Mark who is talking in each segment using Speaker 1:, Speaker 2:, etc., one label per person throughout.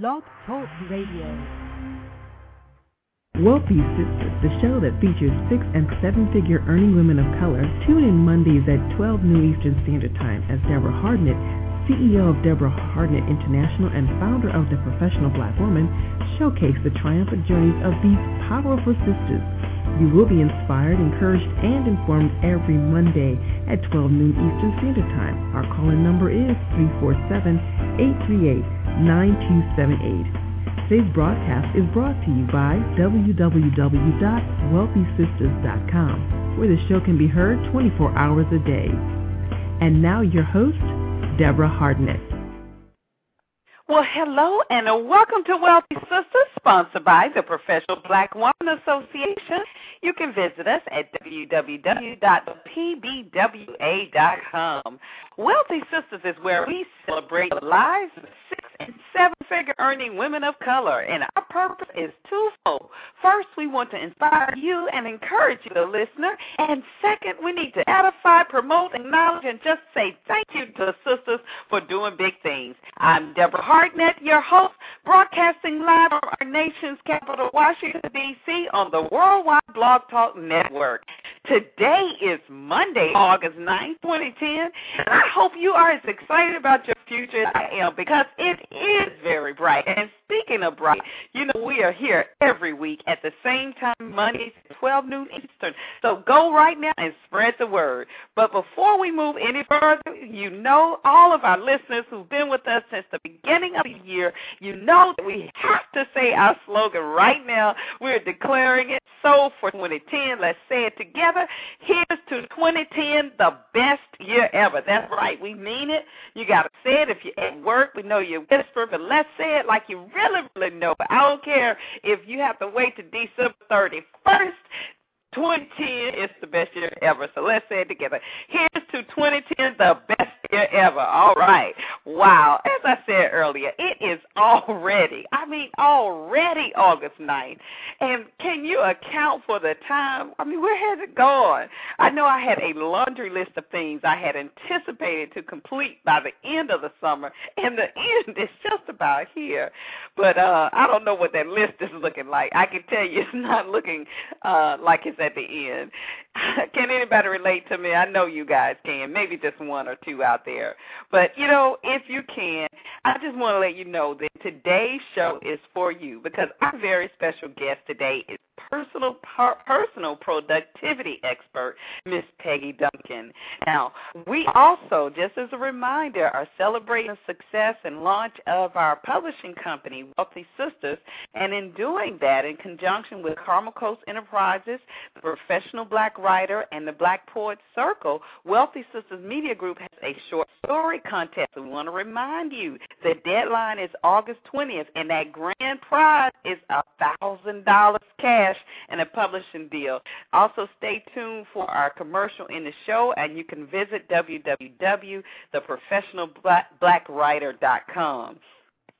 Speaker 1: Blog Talk Radio.
Speaker 2: Wealthy Sistas, the show that features six and seven figure earning women of color. Tune in Mondays at 12 noon Eastern Standard Time as Deborah Hardnett, CEO of Deborah Hardnett International and founder of The Professional Black Woman, showcase the triumphant journeys of these powerful sisters. You will be inspired, encouraged, and informed every Monday at 12 noon Eastern Standard Time. Our call-in number is 347-838-9278. Today's broadcast is brought to you by www.wealthysistas.com, where the show can be heard 24 hours a day. And now your host, Deborah Hardnett.
Speaker 3: Well, hello and welcome to Wealthy Sistas, sponsored by the Professional Black Woman Association. You can visit us at www.pbwa.com. Wealthy Sistas is where we celebrate the lives of six and seven figure earning women of color, and our purpose is twofold. First, we want to inspire you and encourage you, the listener, and second, we need to edify, promote, acknowledge, and just say thank you to the sisters for doing big things. I'm Deborah Hartnett, your host, broadcasting live from our nation's capital, Washington, D.C., on the Worldwide Blog Talk Network. Today is Monday, August 9, 2010, and I hope you are as excited about your future I am because it is very bright. And speaking of bright, you know, we are here every week at the same time, Mondays, 12 noon Eastern. So go right now and spread the word. But before we move any further, you know, all of our listeners who've been with us since the beginning of the year, you know that we have to say our slogan right now. We're declaring it. So for 2010, let's say it together. Here's to 2010, the best year ever. That's right. We mean it. You got to say it. If you're at work, we know you whisper, but let's say it like you really, really know. it. I don't care if you have to wait to December 31st. 2010 is the best year ever. So let's say it together. Here's to 2010, the best year ever. All right. Wow. As I said earlier, it is already, I mean, already August 9th. And can you account for the time? I mean, where has it gone? I know I had a laundry list of things I had anticipated to complete by the end of the summer, and the end is just about here. But uh I don't know what that list is looking like. I can tell you it's not looking uh like it's at the end. can anybody relate to me? I know you guys can. Maybe just one or two out there. But, you know, if you can, I just want to let you know that today's show is for you because our very special guest today is personal per, personal productivity expert, Miss Peggy Duncan. Now, we also, just as a reminder, are celebrating the success and launch of our publishing company, Wealthy Sistas, and in doing that, in conjunction with Carmel Coast Enterprises, the Professional Black Writer, and the Black Poets Circle, Wealthy Sistas Media Group has a short story contest. We want to remind you the deadline is August 20th, and that grand prize is a thousand dollars cash and a publishing deal. Also, stay tuned for our commercial in the show, and you can visit www.theprofessionalblackwriter.com.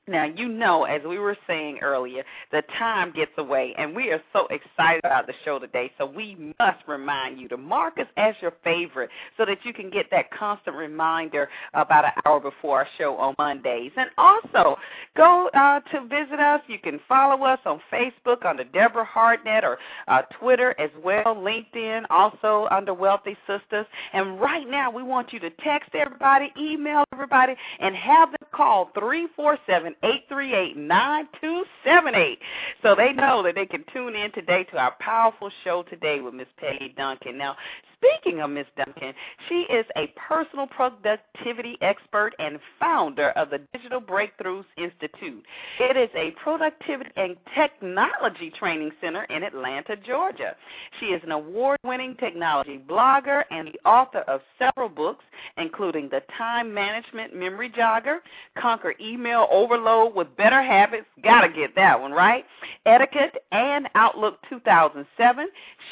Speaker 3: Now, you know, as we were saying earlier, the time gets away, and we are so excited about the show today. So, we must remind you to mark us as your favorite so that you can get that constant reminder about an hour before our show on Mondays. And also, go uh, to visit us. You can follow us on Facebook under Deborah Hardnett or uh, Twitter as well, LinkedIn, also under Wealthy Sistas. And right now, we want you to text everybody, email everybody, and have them call 347 838 9278 so they know that they can tune in today to our powerful show today with Miss Peggy Duncan. Now, Speaking of Ms. Duncan, she is a personal productivity expert and founder of the Digital Breakthroughs Institute. It is a productivity and technology training center in Atlanta, Georgia. She is an award winning technology blogger and the author of several books, including The Time Management Memory Jogger, Conquer Email Overload with Better Habits, gotta get that one, right? Etiquette and Outlook 2007,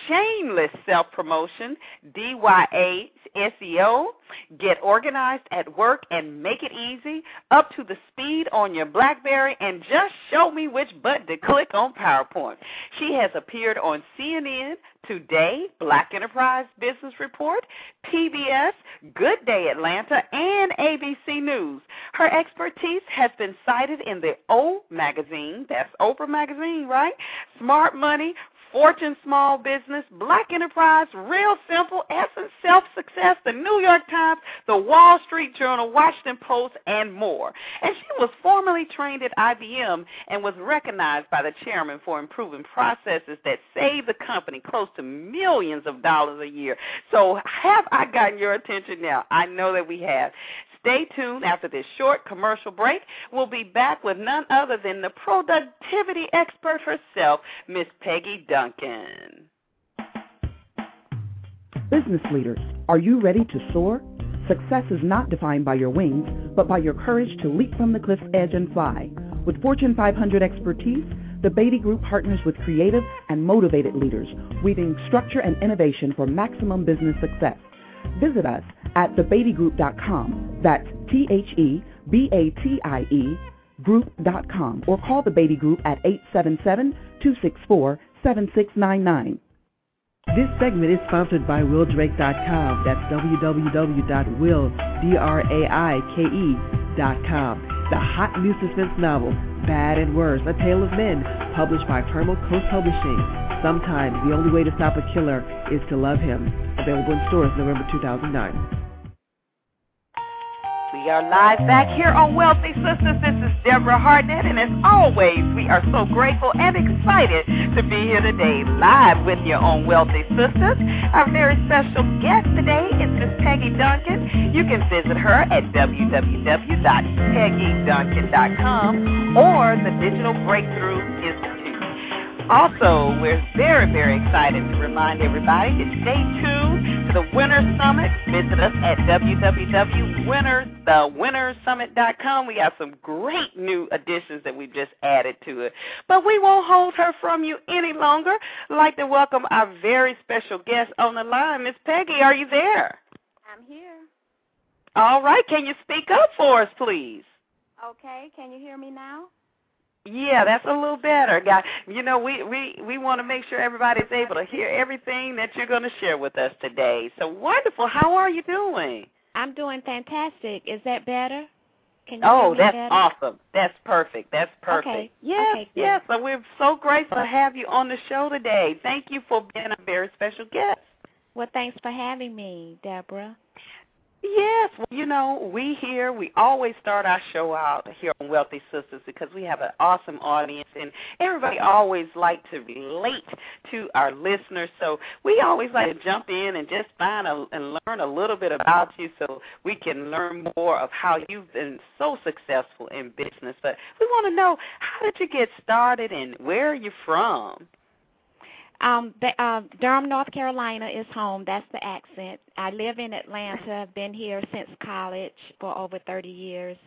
Speaker 3: Shameless Self Promotion, DYA SEO, Get organized at work and make it easy, up to the speed on your Blackberry, and just show me which button to click on PowerPoint. She has appeared on CNN, Today, Black Enterprise Business Report, PBS, Good Day Atlanta, and ABC News. Her expertise has been cited in the O Magazine, that's Oprah Magazine, right? Smart Money, Fortune Small Business, Black Enterprise, Real Simple, Essence Self Success, the New York Times, the Wall Street Journal, Washington Post, and more. And she was formerly trained at IBM and was recognized by the chairman for improving processes that save the company close to millions of dollars a year. So, have I gotten your attention now? I know that we have. Stay tuned after this short commercial break. We'll be back with none other than the productivity expert herself, Miss Peggy Duncan.
Speaker 1: Business leaders, are you ready to soar? Success is not defined by your wings, but by your courage to leap from the cliff's edge and fly. With Fortune 500 expertise, the Batie Group partners with creative and motivated leaders, weaving structure and innovation for maximum business success. Visit us at thebatiegroup.com. That's T H E B A T I E group.com or call the Batie Group at 877 264 7699.
Speaker 2: This segment is sponsored by WillDrake.com. That's www.willdraike.com. The hot new suspense novel, Bad and Worse, A Tale of Men, published by Permal Coast Publishing. Sometimes the only way to stop a killer is to love him. Available in stores November 2009.
Speaker 3: We are live back here on Wealthy Sistas. This is Deborah Hartnett, and as always, we are so grateful and excited to be here today, live with you on Wealthy Sistas. Our very special guest today is Miss Peggy Duncan. You can visit her at www.peggyduncan.com or the Digital Breakthrough Institute. Also, we're very, very excited to remind everybody to stay tuned to the Winter Summit. Visit us at www.thewinnersummit.com. We have some great new additions that we've just added to it. But we won't hold her from you any longer. I'd like to welcome our very special guest on the line. Miss Peggy, are you there?
Speaker 4: I'm here.
Speaker 3: All right. Can you speak up for us, please?
Speaker 4: Okay. Can you hear me now?
Speaker 3: Yeah, that's a little better, guy. You know, we we we want to make sure everybody's able to hear everything that you're going to share with us today. So wonderful. How are you doing?
Speaker 4: I'm doing fantastic. Is that better? Can you
Speaker 3: oh, that's
Speaker 4: better?
Speaker 3: awesome. That's perfect. That's perfect.
Speaker 4: Okay.
Speaker 3: Yes,
Speaker 4: okay,
Speaker 3: yes. So we're so grateful to have you on the show today. Thank you for being a very special guest.
Speaker 4: Well, thanks for having me, Deborah.
Speaker 3: Yes, well, you know, we here, we always start our show out here on Wealthy Sistas because we have an awesome audience and everybody always like to relate to our listeners. So we always like to jump in and just find a, and learn a little bit about you so we can learn more of how you've been so successful in business. But we want to know, how did you get started and where are you from?
Speaker 4: Um, the, uh, Durham, North Carolina is home. That's the accent. I live in Atlanta. I've been here since college for over 30 years.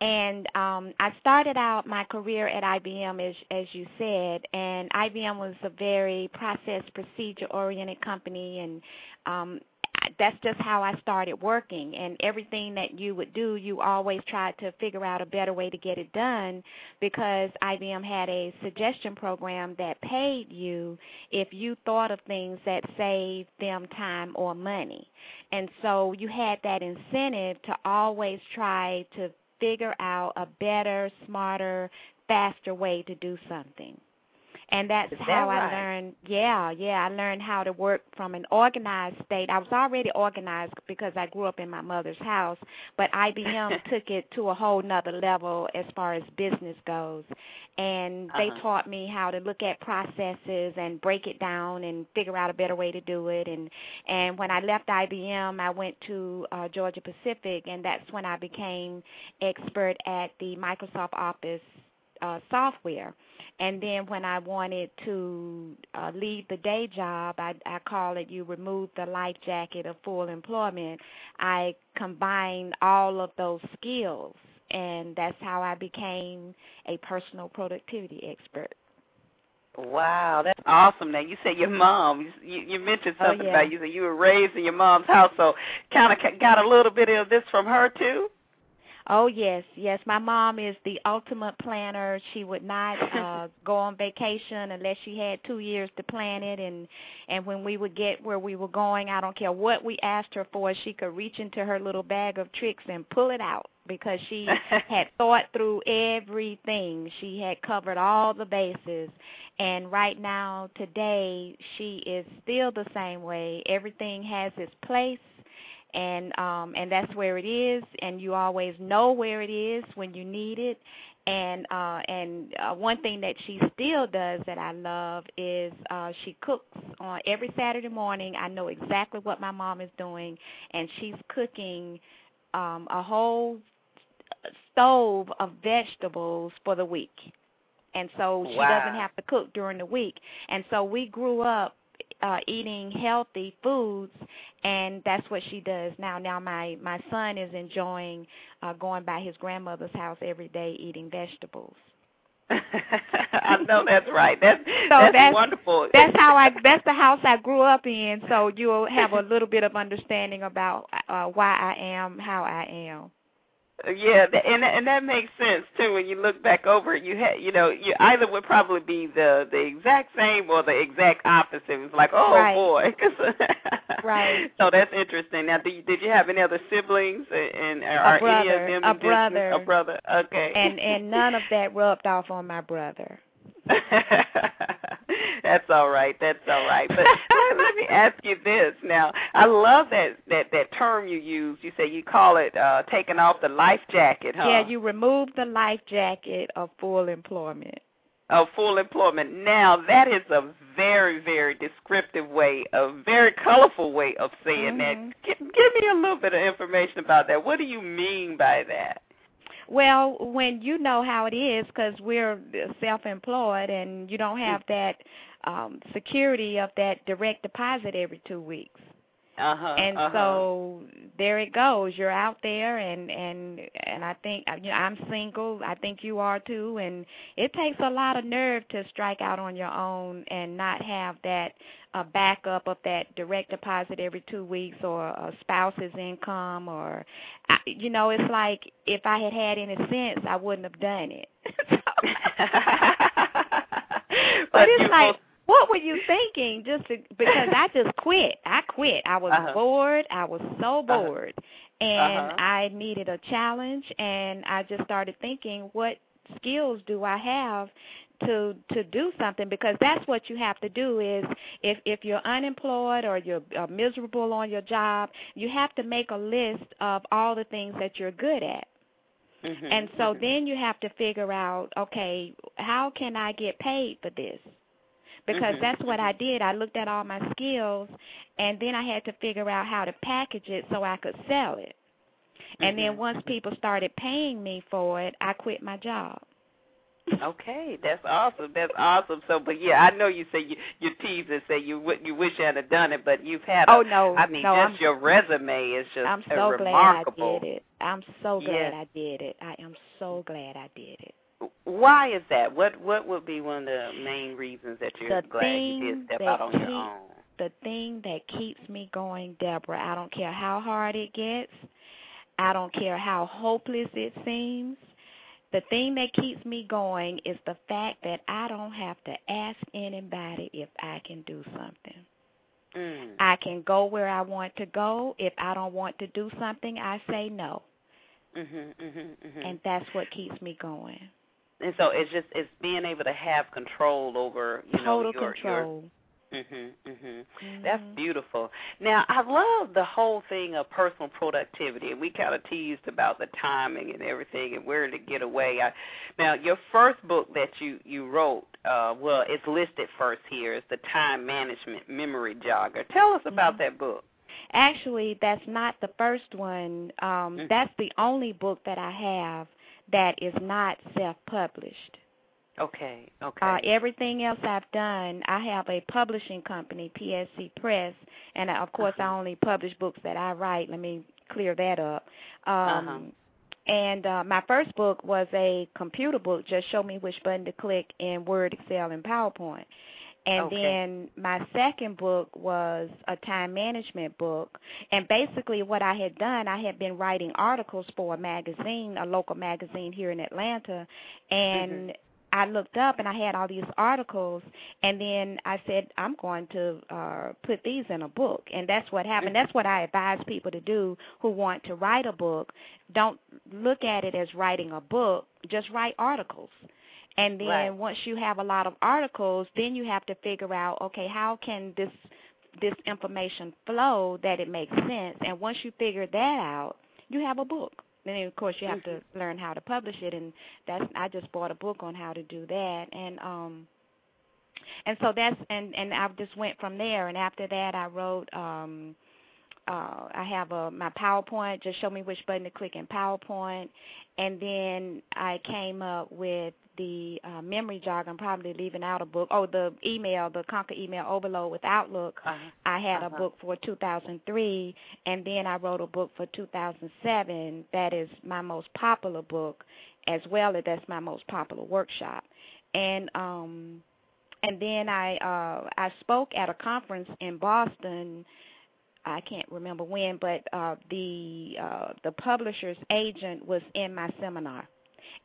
Speaker 4: And um, I started out my career at IBM, as, as you said, and IBM was a very process, procedure oriented company, and um, that's just how I started working. And everything that you would do, you always tried to figure out a better way to get it done because IBM had a suggestion program that paid you if you thought of things that saved them time or money. And so you had that incentive to always try to figure out a better, smarter, faster way to do something and that's
Speaker 3: Is
Speaker 4: how
Speaker 3: right?
Speaker 4: I learned. Yeah, yeah, I learned how to work from an organized state. I was already organized because I grew up in my mother's house, but IBM took it to a whole nother level as far as business goes. And they
Speaker 3: Uh-huh.
Speaker 4: taught me how to look at processes and break it down and figure out a better way to do it. And and when I left IBM, I went to uh, Georgia Pacific, and that's when I became expert at the Microsoft Office uh, software. And then when I wanted to uh, leave the day job, I, I call it you remove the life jacket of full employment. I combined all of those skills, and that's how I became a personal productivity expert.
Speaker 3: Wow, that's awesome. Now you said your mom. You you mentioned
Speaker 4: Oh,
Speaker 3: something
Speaker 4: yeah.
Speaker 3: about you said you were raised in your mom's house, so kind of got a little bit of this from her too.
Speaker 4: Oh yes, yes. My mom is the ultimate planner. She would not uh go on vacation unless she had 2 years to plan it and and when we would get where we were going, I don't care what we asked her for, she could reach into her little bag of tricks and pull it out because she had thought through everything. She had covered all the bases. And right now today, she is still the same way. Everything has its place and um and that's where it is and you always know where it is when you need it and uh and uh, one thing that she still does that I love is uh she cooks on every Saturday morning. I know exactly what my mom is doing and she's cooking um a whole stove of vegetables for the week. And so she
Speaker 3: Wow.
Speaker 4: doesn't have to cook during the week. And so we grew up uh eating healthy foods and that's what she does now now my my son is enjoying uh going by his grandmother's house every day eating vegetables
Speaker 3: I know that's right. That's
Speaker 4: So
Speaker 3: that's,
Speaker 4: that's-
Speaker 3: wonderful.
Speaker 4: that's how i that's the house i grew up in so you'll have a little bit of understanding about uh why i am how i am
Speaker 3: Yeah, th- and and that makes sense too. When you look back over it, you had, you know, you either would probably be the the exact same or the exact opposite. It was like, oh
Speaker 4: Right.
Speaker 3: boy.
Speaker 4: Right.
Speaker 3: So that's interesting. Now, did you, did you have any other siblings, and are any of them
Speaker 4: a brother.
Speaker 3: A brother. Okay.
Speaker 4: and and none of that rubbed off on my brother
Speaker 3: That's all right. That's all right. But let, me ask you this. Now, I love that that that term you use. You say you call it uh taking off the life jacket, huh?
Speaker 4: yeah you remove the life jacket of full employment
Speaker 3: of full employment. Now, that is a very, very descriptive way, a very colorful way of saying
Speaker 4: Mhm.
Speaker 3: that. Give, give me a little bit of information about that. What do you mean by that?
Speaker 4: Well, when you know how it is, because we're self-employed and you don't have that um security of that direct deposit every two weeks,
Speaker 3: Uh huh.
Speaker 4: and
Speaker 3: uh-huh.
Speaker 4: so there it goes. You're out there, and and and I think you know I'm single. I think you are too, and it takes a lot of nerve to strike out on your own and not have that a backup of that direct deposit every two weeks or a spouse's income or I, you know it's like if i had had any sense i wouldn't have done it but it's
Speaker 3: you
Speaker 4: like what were you thinking? Just to, because i just quit. I quit. I was
Speaker 3: Uh-huh.
Speaker 4: bored. I was so
Speaker 3: Uh-huh.
Speaker 4: bored. And
Speaker 3: Uh-huh.
Speaker 4: i needed a challenge and i just started thinking what skills do i have to to do something? Because that's what you have to do is if if you're unemployed or you're uh, miserable on your job you have to make a list of all the things that you're good at.
Speaker 3: Mhm,
Speaker 4: and so
Speaker 3: mhm.
Speaker 4: then you have to figure out okay how can i get paid for this because
Speaker 3: Mhm,
Speaker 4: that's what i did i looked at all my skills and then i had to figure out how to package it so i could sell it and then
Speaker 3: Mhm.
Speaker 4: once people started paying me for it i quit my job
Speaker 3: Okay, that's awesome. That's awesome. So, but yeah, I know you say you you tease and say you you wish you had done it, but you've had.
Speaker 4: Oh,
Speaker 3: a,
Speaker 4: no,
Speaker 3: I mean,
Speaker 4: no,
Speaker 3: just
Speaker 4: I'm-
Speaker 3: your resume is just
Speaker 4: I'm so
Speaker 3: remarkable.
Speaker 4: glad I did it. I'm so glad
Speaker 3: Yes.
Speaker 4: I did it. I am so glad I did it.
Speaker 3: Why is that? What what would be one of the main reasons that you're
Speaker 4: The
Speaker 3: glad you did step out on your
Speaker 4: keep-
Speaker 3: own?
Speaker 4: The thing that keeps me going, Deborah, I don't care how hard it gets. I don't care how hopeless it seems. The thing that keeps me going is the fact that I don't have to ask anybody if I can do something.
Speaker 3: Mm.
Speaker 4: I can go where I want to go. If I don't want to do something, I say no.
Speaker 3: Mhm, mhm, mhm.
Speaker 4: And that's what keeps me going.
Speaker 3: And so it's just it's being able to have control over you know
Speaker 4: Total
Speaker 3: your
Speaker 4: control.
Speaker 3: your mhm mhm
Speaker 4: Mhm.
Speaker 3: That's beautiful. Now, I love the whole thing of personal productivity, and we kind of teased about the timing and everything, and where to get away. I, now, your first book that you you wrote, uh, well, it's listed first here. It's the Time Management Memory Jogger. Tell us about
Speaker 4: Mhm.
Speaker 3: that book.
Speaker 4: Actually, that's not the first one. Um,
Speaker 3: Mm.
Speaker 4: That's the only book that I have that is not self-published.
Speaker 3: Okay, okay.
Speaker 4: Uh, everything else I've done, I have a publishing company, PSC Press, and uh, of course I
Speaker 3: Uh-huh.
Speaker 4: only publish books that I write. Let me clear that up. Um,
Speaker 3: Uh-huh.
Speaker 4: And uh, my first book was a computer book, just show me which button to click in Word, Excel, and PowerPoint. And
Speaker 3: okay.
Speaker 4: then my second book was a time management book. And basically, what I had done, I had been writing articles for a magazine, a local magazine here in Atlanta. And
Speaker 3: mm-hmm.
Speaker 4: I looked up and I had all these articles, and then I said I'm going to uh, put these in a book, and that's what happened. That's what I advise people to do who want to write a book. Don't look at it as writing a book; just write articles. And then
Speaker 3: right.
Speaker 4: once you have a lot of articles, then you have to figure out, okay, how can this this information flow that it makes sense? And once you figure that out, you have a book. Then of course you have
Speaker 3: mm-hmm.
Speaker 4: to learn how to publish it and that's I just bought a book on how to do that and um and so that's and and I just went from there and after that I wrote um uh I have a my PowerPoint just show me which button to click in PowerPoint and then I came up with the uh, memory jog. I'm probably leaving out a book. Oh, the email, the Conquer Email Overload with Outlook.
Speaker 3: Uh-huh.
Speaker 4: I had
Speaker 3: uh-huh.
Speaker 4: a book for 2003, and then I wrote a book for 2007. That is my most popular book, as well as that's my most popular workshop. And um, and then I uh, I spoke at a conference in Boston. I can't remember when, but uh, the uh, the publisher's agent was in my seminar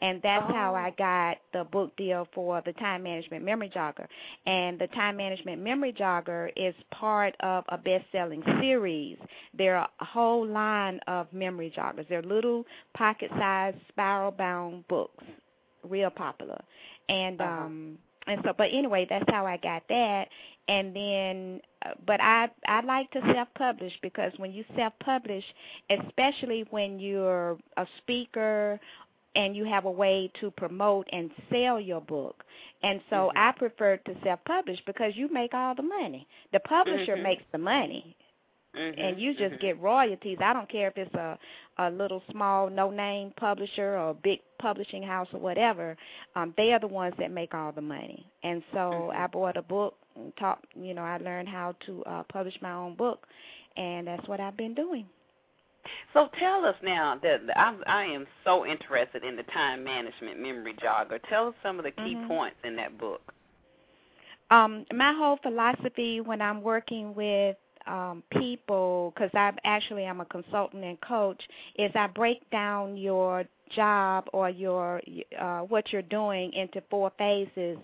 Speaker 4: and that's
Speaker 3: oh.
Speaker 4: how I got the book deal for the Time Management Memory Jogger. And the Time Management Memory Jogger is part of a best-selling series. There are a whole line of memory joggers. They're little pocket-sized spiral-bound books, real popular. And
Speaker 3: uh-huh.
Speaker 4: um and so but anyway, that's how I got that and then uh, but I I like to self-publish because when you self-publish, especially when you're a speaker and you have a way to promote and sell your book. And so
Speaker 3: mm-hmm.
Speaker 4: I prefer to self-publish because you make all the money. The publisher
Speaker 3: mm-hmm.
Speaker 4: makes the money.
Speaker 3: Mm-hmm.
Speaker 4: And you just
Speaker 3: mm-hmm.
Speaker 4: get royalties. I don't care if it's a a little small no name publisher or a big publishing house or whatever. Um they are the ones that make all the money. And so
Speaker 3: mm-hmm.
Speaker 4: I bought a book and taught, you know, I learned how to uh publish my own book and that's what I've been doing.
Speaker 3: So tell us now that I, I am so interested in the time management memory jogger. Tell us some of the key
Speaker 4: mm-hmm.
Speaker 3: points in that book.
Speaker 4: Um, my whole philosophy when I'm working with um, people, because I actually I'm a consultant and coach, is I break down your job or your uh, what you're doing into four phases,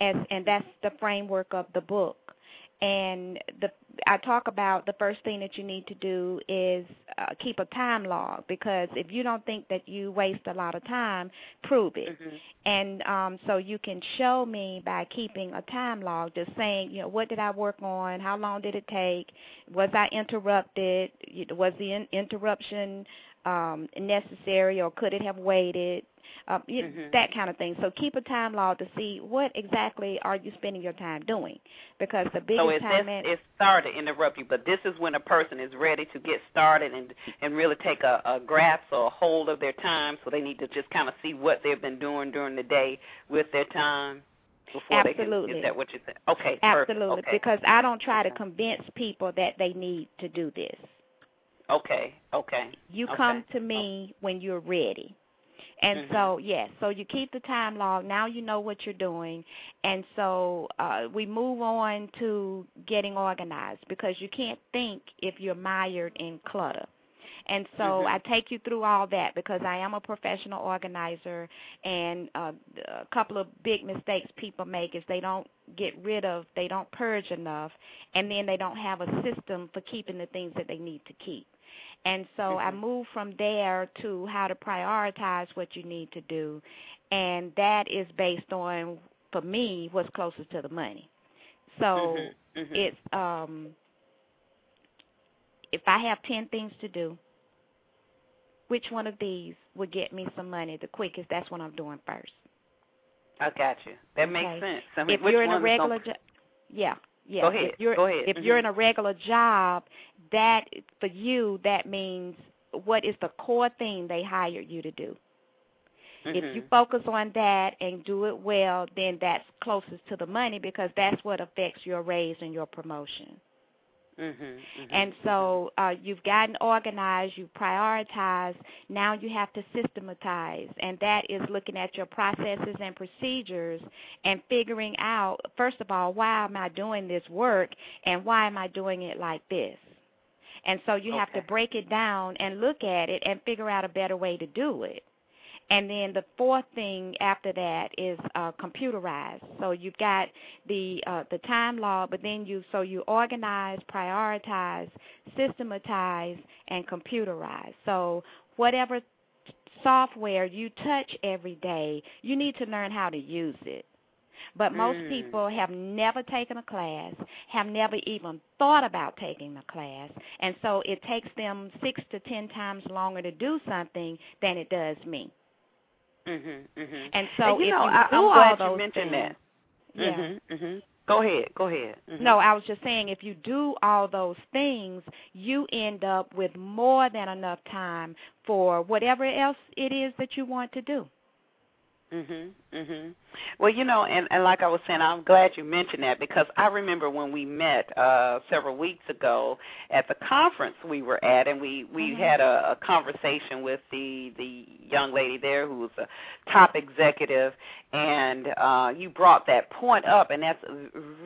Speaker 4: as and that's the framework of the book and the I talk about the first thing that you need to do is uh, keep a time log because if you don't think that you waste a lot of time, prove it.
Speaker 3: Mm-hmm.
Speaker 4: And um, so you can show me by keeping a time log, just saying, you know, what did I work on? How long did it take? Was I interrupted? Was the in- interruption um, necessary or could it have waited? uh,
Speaker 3: mm-hmm.
Speaker 4: that kind of thing. So keep a time log to see what exactly are you spending your time doing, because the biggest
Speaker 3: so it's,
Speaker 4: time.
Speaker 3: It's, it's sorry to interrupt you, but this is when a person is ready to get started and and really take a, a grasp or a hold of their time. So they need to just kind of see what they've been doing during the day with their time. Before
Speaker 4: Absolutely.
Speaker 3: They can, is that what you said? Okay.
Speaker 4: Absolutely.
Speaker 3: Okay.
Speaker 4: Because I don't try to convince people that they need to do this.
Speaker 3: Okay. Okay.
Speaker 4: You
Speaker 3: okay.
Speaker 4: come to me when you're ready. And
Speaker 3: mm-hmm.
Speaker 4: so, yes, so you keep the time log. Now you know what you're doing. And so uh, we move on to getting organized because you can't think if you're mired in clutter. And so
Speaker 3: mm-hmm.
Speaker 4: I take you through all that because I am a professional organizer. And uh, a couple of big mistakes people make is they don't get rid of, they don't purge enough, and then they don't have a system for keeping the things that they need to keep. And so
Speaker 3: mm-hmm.
Speaker 4: I moved from there to how to prioritize what you need to do. And that is based on, for me, what's closest to the money. So
Speaker 3: mm-hmm. Mm-hmm.
Speaker 4: it's um if I have 10 things to do, which one of these would get me some money the quickest? That's what I'm doing first.
Speaker 3: I got you. That
Speaker 4: okay.
Speaker 3: makes sense. I mean,
Speaker 4: if you're in a regular job, yeah, yeah.
Speaker 3: Go ahead.
Speaker 4: If you're,
Speaker 3: Go ahead.
Speaker 4: If
Speaker 3: mm-hmm.
Speaker 4: you're in a regular job, that for you that means what is the core thing they hired you to do.
Speaker 3: Mm-hmm.
Speaker 4: If you focus on that and do it well, then that's closest to the money because that's what affects your raise and your promotion.
Speaker 3: Mm-hmm, mm-hmm,
Speaker 4: and so uh, you've gotten organized, you've prioritized. Now you have to systematize, and that is looking at your processes and procedures and figuring out, first of all, why am I doing this work and why am I doing it like this? And so you
Speaker 3: okay.
Speaker 4: have to break it down and look at it and figure out a better way to do it. And then the fourth thing after that is uh, computerized. So you've got the uh, the time log, but then you so you organize, prioritize, systematize, and computerize. So whatever software you touch every day, you need to learn how to use it. But most
Speaker 3: mm.
Speaker 4: people have never taken a class, have never even thought about taking a class, and so it takes them six to ten times longer to do something than it does me.
Speaker 3: Mhm. Mhm.
Speaker 4: And so
Speaker 3: and, you
Speaker 4: if
Speaker 3: know,
Speaker 4: you
Speaker 3: I,
Speaker 4: do
Speaker 3: I'm
Speaker 4: all
Speaker 3: glad
Speaker 4: those
Speaker 3: you mentioned
Speaker 4: things,
Speaker 3: that.
Speaker 4: yeah.
Speaker 3: Mhm. Mhm. Go ahead. Go ahead. Mhm.
Speaker 4: No, I was just saying if you do all those things, you end up with more than enough time for whatever else it is that you want to do.
Speaker 3: Mhm. Mhm. Well, you know, and and like I was saying, I'm glad you mentioned that because I remember when we met uh several weeks ago at the conference we were at, and we we
Speaker 4: mm-hmm.
Speaker 3: had a, a conversation with the the young lady there who was a top executive, and uh you brought that point up, and that's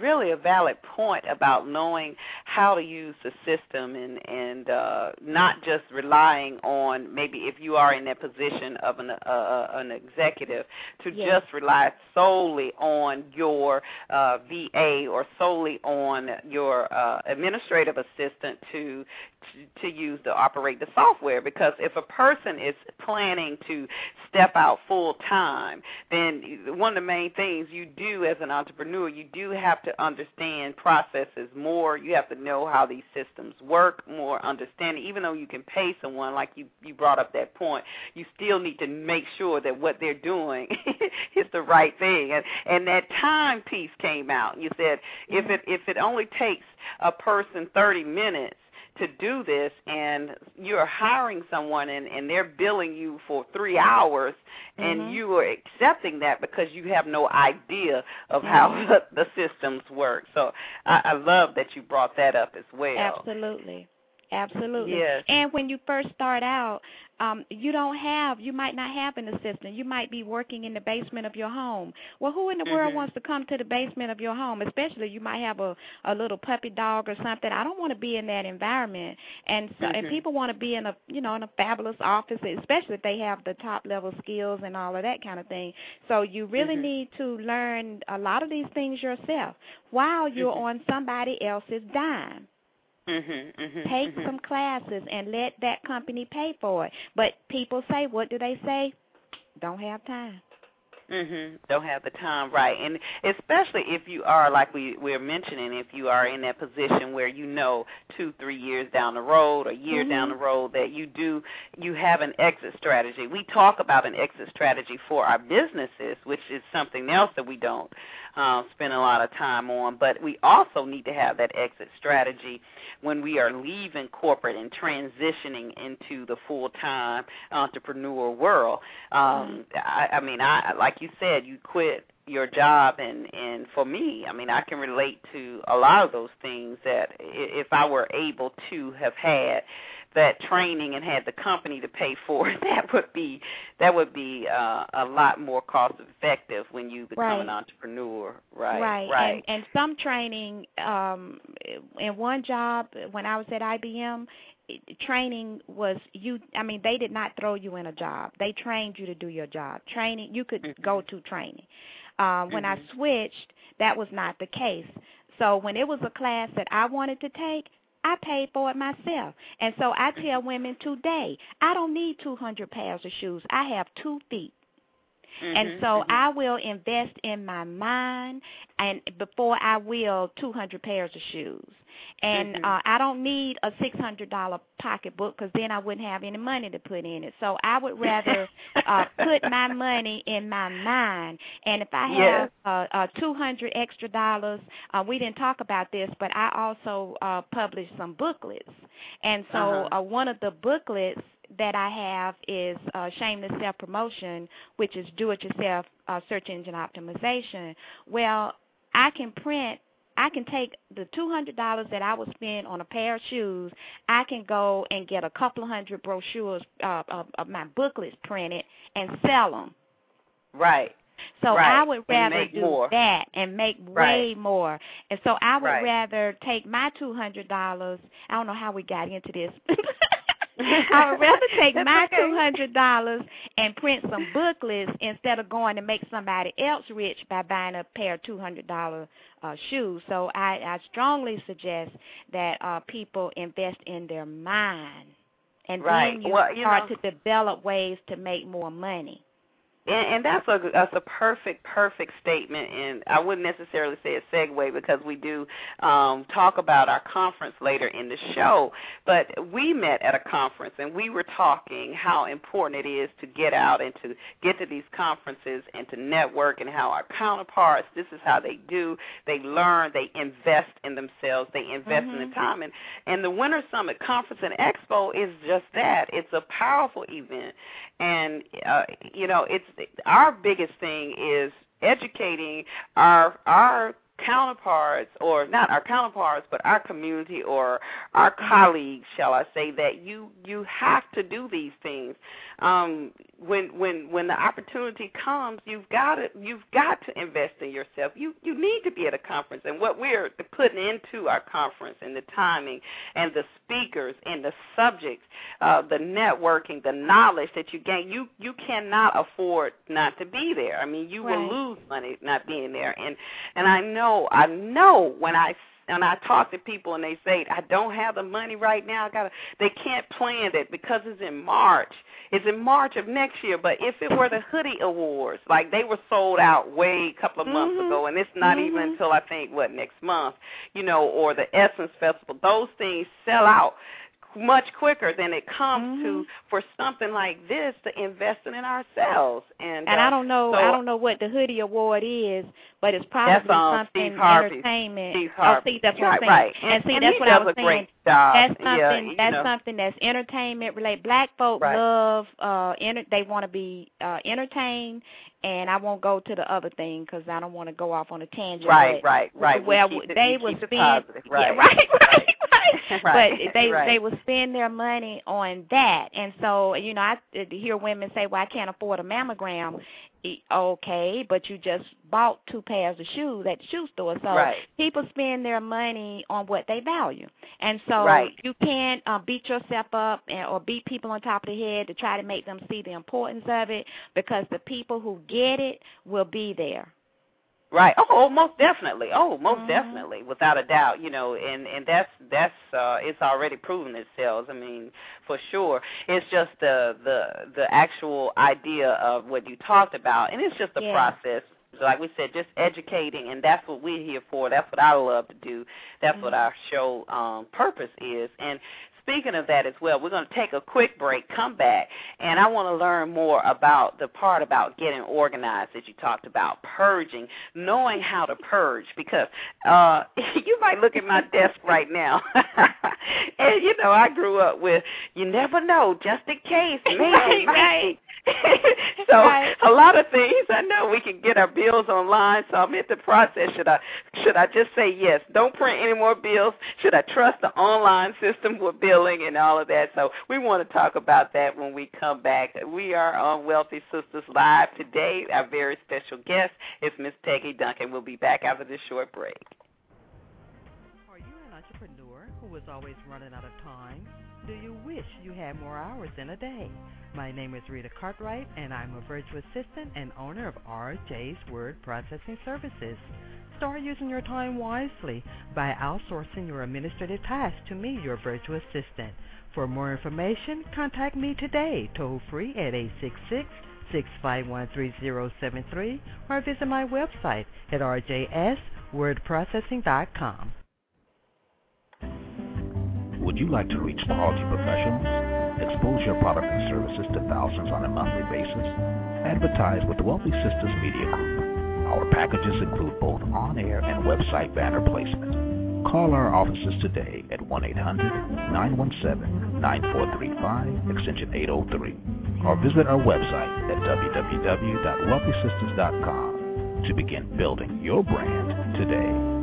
Speaker 3: really a valid point about knowing how to use the system and and uh not just relying on maybe if you are in that position of an uh, an executive to
Speaker 4: yes.
Speaker 3: just rely solely on your uh, VA or solely on your uh, administrative assistant to, to to use to operate the software. Because if a person is planning to step out full time, then one of the main things you do as an entrepreneur, you do have to understand processes more. You have to know how these systems work more, understand. Even though you can pay someone, like you you brought up that point, you still need to make sure that what they're doing is the right thing. And and that time piece came out. You said if it if it only takes a person 30 minutes to do this and you're hiring someone and, and they're billing you for three hours and
Speaker 4: mm-hmm.
Speaker 3: you are accepting that because you have no idea of how the, the systems work. So I, I love that you brought that up as well.
Speaker 4: Absolutely. Absolutely.
Speaker 3: Yes.
Speaker 4: And when you first start out, um, you don't have, you might not have an assistant. You might be working in the basement of your home. Well, who in the
Speaker 3: mm-hmm.
Speaker 4: world wants to come to the basement of your home? Especially you might have a a little puppy dog or something. I don't want to be in that environment. And so,
Speaker 3: mm-hmm.
Speaker 4: and people want to be in a, you know, in a fabulous office, especially if they have the top level skills and all of that kind of thing. So you really
Speaker 3: mm-hmm.
Speaker 4: need to learn a lot of these things yourself while you're
Speaker 3: mm-hmm.
Speaker 4: on somebody else's dime.
Speaker 3: Mm-hmm, mm-hmm,
Speaker 4: Take
Speaker 3: mm-hmm.
Speaker 4: some classes and let that company pay for it. But people say, what do they say? Don't have time.
Speaker 3: Mhm. Don't have the time, right? And especially if you are like we we're mentioning, if you are in that position where you know two, three years down the road, or a year
Speaker 4: mm-hmm.
Speaker 3: down the road, that you do you have an exit strategy. We talk about an exit strategy for our businesses, which is something else that we don't uh, spend a lot of time on. But we also need to have that exit strategy when we are leaving corporate and transitioning into the full time entrepreneur world. Um,
Speaker 4: mm-hmm.
Speaker 3: I, I mean, I like you said, you quit your job and and for me i mean i can relate to a lot of those things that if i were able to have had that training and had the company to pay for it, that would be that would be uh, a lot more cost effective when you become
Speaker 4: right.
Speaker 3: an entrepreneur. Right.
Speaker 4: Right.
Speaker 3: Right.
Speaker 4: And, and some training um in one job when I was at IBM training was you i mean they did not throw you in a job they trained you to do your job training you could
Speaker 3: mm-hmm.
Speaker 4: go to training um when
Speaker 3: mm-hmm.
Speaker 4: i switched that was not the case so when it was a class that i wanted to take I paid for it myself. And so I tell women today, I don't need 200 pairs of shoes. I have two feet.
Speaker 3: Mm-hmm,
Speaker 4: and so
Speaker 3: mm-hmm.
Speaker 4: I will invest in my mind and before I will 200 pairs of shoes. And
Speaker 3: mm-hmm.
Speaker 4: uh I don't need a $600 pocketbook cuz then I wouldn't have any money to put in it. So I would rather uh put my money in my mind. And if I have
Speaker 3: yes.
Speaker 4: uh, uh 200 extra dollars, uh we didn't talk about this, but I also uh published some booklets. And so
Speaker 3: Uh-huh.
Speaker 4: uh one of the booklets that I have is uh, Shameless Self Promotion, which is do it yourself uh, search engine optimization. Well, I can print I can take the two hundred dollars that I would spend on a pair of shoes. I can go and get a couple of hundred brochures uh, of, of my booklets printed and sell them.
Speaker 3: Right.
Speaker 4: So
Speaker 3: right.
Speaker 4: I would rather do
Speaker 3: more.
Speaker 4: that and make
Speaker 3: right.
Speaker 4: way more. And so I would
Speaker 3: right.
Speaker 4: rather take my two hundred dollars. I don't know how we got into this. I would rather take my
Speaker 3: okay.
Speaker 4: two hundred dollars and print some booklets instead of going to make somebody else rich by buying a pair of two hundred dollar uh, shoes. So I, I strongly suggest that uh, people invest in their mind, and
Speaker 3: right.
Speaker 4: then you
Speaker 3: well, you
Speaker 4: start
Speaker 3: know,
Speaker 4: to develop ways to make more money.
Speaker 3: And, and that's a that's a perfect perfect statement, and I wouldn't necessarily say a segue because we do um, talk about our conference later in the show. But we met at a conference, and we were talking how important it is to get out and to get to these conferences and to network, and how our counterparts. This is how they do. They learn. They invest in themselves. They invest
Speaker 4: mm-hmm.
Speaker 3: in the time. And and the Winter Summit Conference and Expo is just that. It's a powerful event, and uh, you know it's our biggest thing is educating our our counterparts or not our counterparts but our community or our colleagues shall i say that you you have to do these things. Um when when when the opportunity comes you've got to you've got to invest in yourself you you need to be at a conference and what we're putting into our conference and the timing and the speakers and the subjects uh the networking the knowledge that you gain you you cannot afford not to be there i mean you
Speaker 4: right.
Speaker 3: will lose money not being there and and i know i know when i and I talk to people and they say I don't have the money right now. I got to they can't plan it because it's in March. It's in March of next year, but if it were the hoodie awards, like they were sold out way a couple of months
Speaker 4: mm-hmm.
Speaker 3: ago and it's not
Speaker 4: mm-hmm.
Speaker 3: even until I think what next month, you know, or the Essence Festival, those things sell out much quicker than it comes
Speaker 4: mm-hmm.
Speaker 3: to for something like this to investing in ourselves. And
Speaker 4: and
Speaker 3: uh,
Speaker 4: I don't know
Speaker 3: so
Speaker 4: I don't know what the hoodie award is, but it's probably
Speaker 3: that's um,
Speaker 4: something
Speaker 3: Steve Harvey.
Speaker 4: entertainment.
Speaker 3: Steve
Speaker 4: oh, see, that's what
Speaker 3: right,
Speaker 4: I'm saying.
Speaker 3: Right.
Speaker 4: And, see,
Speaker 3: and
Speaker 4: that's what I was saying.
Speaker 3: Job.
Speaker 4: That's something.
Speaker 3: Yeah,
Speaker 4: that's
Speaker 3: know.
Speaker 4: something that's entertainment related. Black folk
Speaker 3: Right.
Speaker 4: love. Uh, enter, they want to be uh, entertained, and I won't go to the other thing because I don't want to go off on a tangent.
Speaker 3: Right, right, right.
Speaker 4: Well,
Speaker 3: we it,
Speaker 4: they would spend.
Speaker 3: positive.
Speaker 4: Yeah,
Speaker 3: Right,
Speaker 4: right, right, right.
Speaker 3: right.
Speaker 4: But they
Speaker 3: right.
Speaker 4: they will spend their money on that, and so you know I uh, hear women say, "Well, I can't afford a mammogram." Okay, but you just bought two pairs of shoes at the shoe store, so
Speaker 3: Right.
Speaker 4: people spend their money on what they value, and so
Speaker 3: Right.
Speaker 4: you can't uh, beat yourself up and, or beat people on top of the head to try to make them see the importance of it, because the people who get it will be there.
Speaker 3: Right. Oh, oh, most definitely. Oh, most
Speaker 4: Mhm.
Speaker 3: definitely, without a doubt. You know, and and that's that's uh it's already proven itself. I mean, for sure. It's just the the the actual idea of what you talked about, and it's just a
Speaker 4: Yeah.
Speaker 3: process. So like we said, just educating, and that's what we're here for. That's what I love to do. That's what
Speaker 4: Mhm.
Speaker 3: our show um purpose is. And speaking of that as well, we're going to take a quick break, come back, and I want to learn more about the part about getting organized that you talked about, purging, knowing how to purge. Because uh, you might look at my desk right now, and you know I grew up with you never know, just in case, maybe,
Speaker 4: Right, right.
Speaker 3: so
Speaker 4: Right.
Speaker 3: a lot of things I know we can get our bills online. So I'm in the process. Should I should I just say yes? Don't print any more bills. Should I trust the online system with billing and all of that? So we want to talk about that when we come back. We are on Wealthy Sistas Live today. Our very special guest is Miss Peggy Duncan. We'll be back after this short break.
Speaker 2: Are you an entrepreneur who is always running out of time? Do you wish you had more hours in a day? My name is Rita Cartwright, and I'm a virtual assistant and owner of RJ's Word Processing Services. Start using your time wisely by outsourcing your administrative tasks to me, your virtual assistant. For more information, contact me today, toll free at 866 651 3073 or visit my website at rjswordprocessing.com.
Speaker 5: Would you like to reach quality professionals? Expose your product and services to thousands on a monthly basis? Advertise with Wealthy Sistas Media Group. Our packages include both on-air and website banner placement. Call our offices today at 1-800-917-9435, extension 803, or visit our website at www.wealthysistas.com to begin building your brand today.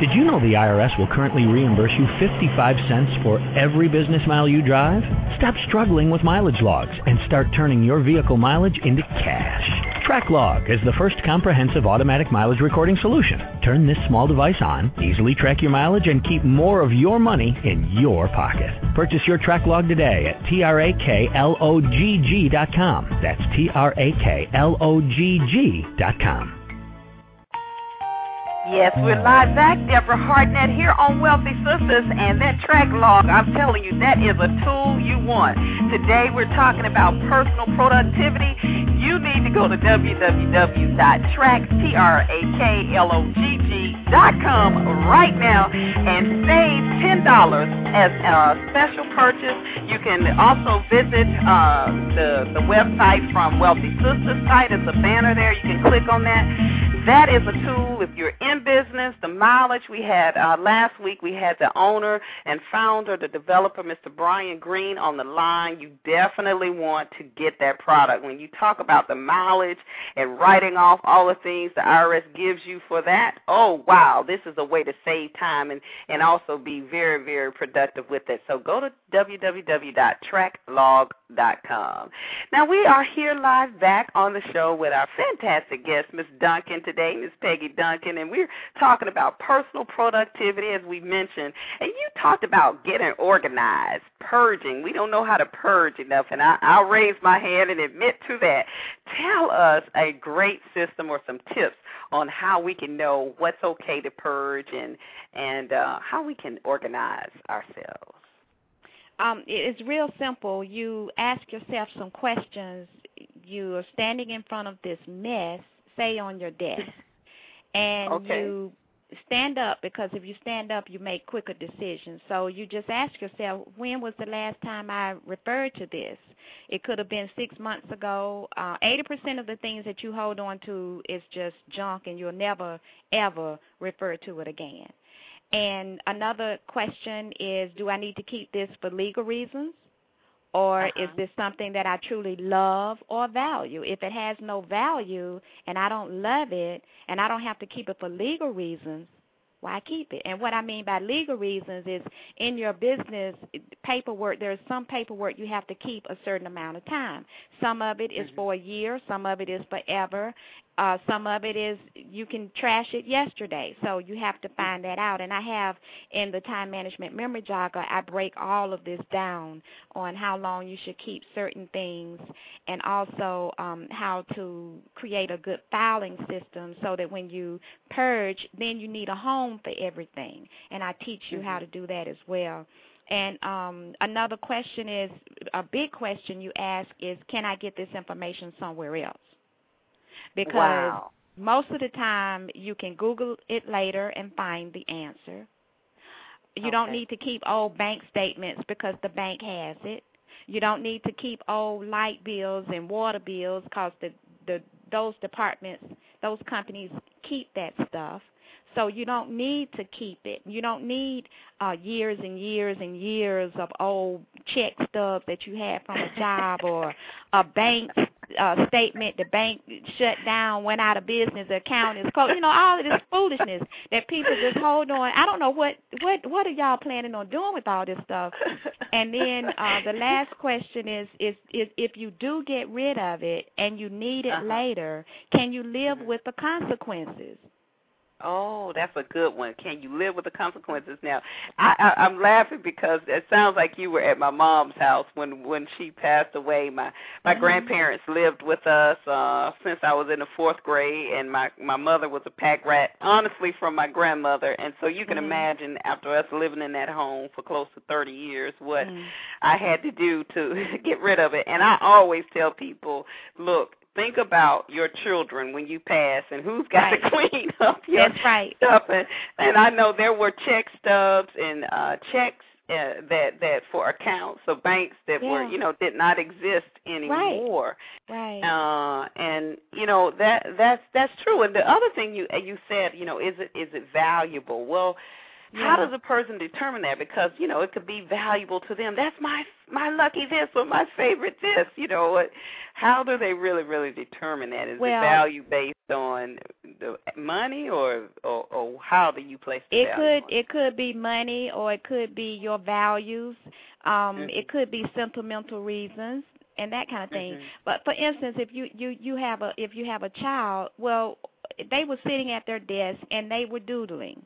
Speaker 6: Did you know the IRS will currently reimburse you 55 cents for every business mile you drive? Stop struggling with mileage logs and start turning your vehicle mileage into cash. TrackLog is the first comprehensive automatic mileage recording solution. Turn this small device on, easily track your mileage, and keep more of your money in your pocket. Purchase your TrackLog today at traklogg.com. That's traklogg.com.
Speaker 3: Yes, we're live back. Deborah Hartnett here on Wealthy Sistas, and that track log, I'm telling you, that is a tool you want. Today we're talking about personal productivity. You need to go to www.traklogg.com right now and save $10 as a special purchase. You can also visit uh, the, the website from Wealthy Sistas site. It's a banner there. You can click on that. That is a tool if you're in business, the mileage we had uh, last week, we had the owner and founder, the developer, Mr. Brian Green, on the line. You definitely want to get that product. When you talk about the mileage and writing off all the things the IRS gives you for that, oh, wow, this is a way to save time and, and also be very, very productive with it. So go to www.tracklog.com. Now, we are here live back on the show with our fantastic guest, Ms. Duncan, Ms. Peggy Duncan, and we're talking about personal productivity, as we mentioned. And you talked about getting organized, purging. We don't know how to purge enough, and I, I'll raise my hand and admit to that. Tell us a great system or some tips on how we can know what's okay to purge and and uh, how we can organize ourselves.
Speaker 4: Um, it's real simple. You ask yourself some questions. You are standing in front of this mess, say on your desk, and
Speaker 3: okay.
Speaker 4: you stand up because if you stand up you make quicker decisions. So you just ask yourself when was the last time i referred to this? It could have been six months ago. Uh eighty percent of the things that you hold on to is just junk and you'll never ever refer to it again. And another question is do i need to keep this for legal reasons or
Speaker 3: uh-huh.
Speaker 4: is this something that I truly love or value? If it has no value and I don't love it and I don't have to keep it for legal reasons, why keep it? And what I mean by legal reasons is in your business paperwork, there's some paperwork you have to keep a certain amount of time. Some of it is
Speaker 3: mm-hmm.
Speaker 4: for a year, some of it is forever, uh, some of it is you can trash it yesterday, so you have to find that out. And I have in the time management memory jogger, I break all of this down on how long you should keep certain things, and also um, how to create a good filing system so that when you purge, then you need a home for everything. And I teach you how to do that as well. And um, another question is a big question you ask is, can I get this information somewhere else? Because
Speaker 3: wow.
Speaker 4: most of the time you can Google it later and find the answer. You
Speaker 3: okay.
Speaker 4: don't need to keep old bank statements because the bank has it. You don't need to keep old light bills and water bills because the the those departments, those companies keep that stuff. So you don't need to keep it. You don't need uh, years and years and years of old check stubs that you had from a job or a bank uh, statement. The bank shut down, went out of business, the account is closed. You know all of this foolishness that people just hold on. I don't know what what what are y'all planning on doing with all this stuff. And then uh, the last question is is is if you do get rid of it and you need it
Speaker 3: uh-huh.
Speaker 4: later, can you live with the consequences?
Speaker 3: Oh, that's a good one. Can you live with the consequences? Now, I, I, I'm laughing because it sounds like you were at my mom's house when when she passed away. My my
Speaker 4: mm-hmm.
Speaker 3: grandparents lived with us uh since I was in the fourth grade, and my my mother was a pack rat, honestly, from my grandmother. And so you can
Speaker 4: mm-hmm.
Speaker 3: imagine after us living in that home for close to 30 years, what
Speaker 4: mm-hmm.
Speaker 3: I had to do to get rid of it. And I always tell people, look, think about your children when you pass and who's got
Speaker 4: right.
Speaker 3: to clean up your
Speaker 4: That's right.
Speaker 3: stuff. And, and I know there were check stubs and uh checks uh, that that for accounts of banks that
Speaker 4: yeah.
Speaker 3: were you know did not exist anymore.
Speaker 4: Right.
Speaker 3: Uh, and you know that that's that's true. And the other thing you you said, you know, is it is it valuable? Well. How does a person determine that? Because you know it could be valuable to them. That's my my lucky this or my favorite this. You know what? How do they really really determine that? Is
Speaker 4: well,
Speaker 3: it value based on the money or or, or how do you place the
Speaker 4: it
Speaker 3: value
Speaker 4: could it could be money or it could be your values. Um, mm-hmm. It could be sentimental reasons and that kind of thing.
Speaker 3: Mm-hmm.
Speaker 4: But for instance, if you you you have a if you have a child, well, they were sitting at their desk and they were doodling.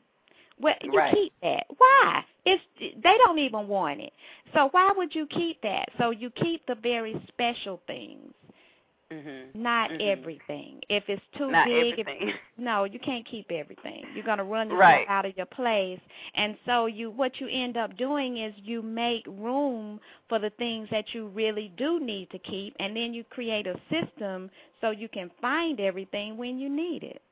Speaker 4: Well, you
Speaker 3: right.
Speaker 4: keep that. Why? It's they don't even want it. So why would you keep that? So you keep the very special things.
Speaker 3: Mm-hmm.
Speaker 4: Not
Speaker 3: mm-hmm.
Speaker 4: everything. If it's too
Speaker 3: Not
Speaker 4: big,
Speaker 3: everything.
Speaker 4: If, no, you can't keep everything. You're gonna run yourself
Speaker 3: right.
Speaker 4: out of your place. And so you, what you end up doing is you make room for the things that you really do need to keep, and then you create a system so you can find everything when you need it.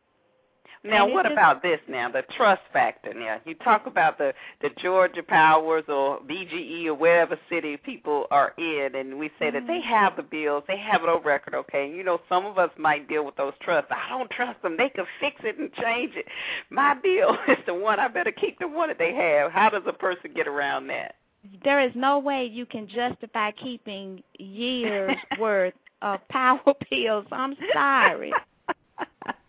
Speaker 3: Now, what about this now, the trust factor now? You talk about the the Georgia Powers or BGE or wherever city people are in, and we say that they mm-hmm. have the bills, they have it on record, okay? You know, some of us might deal with those trusts. I don't trust them. They could fix it and change it. My bill is the one. I better keep the one that they have. How does a person get around that?
Speaker 4: There is no way you can justify keeping years worth of power bills. I'm sorry.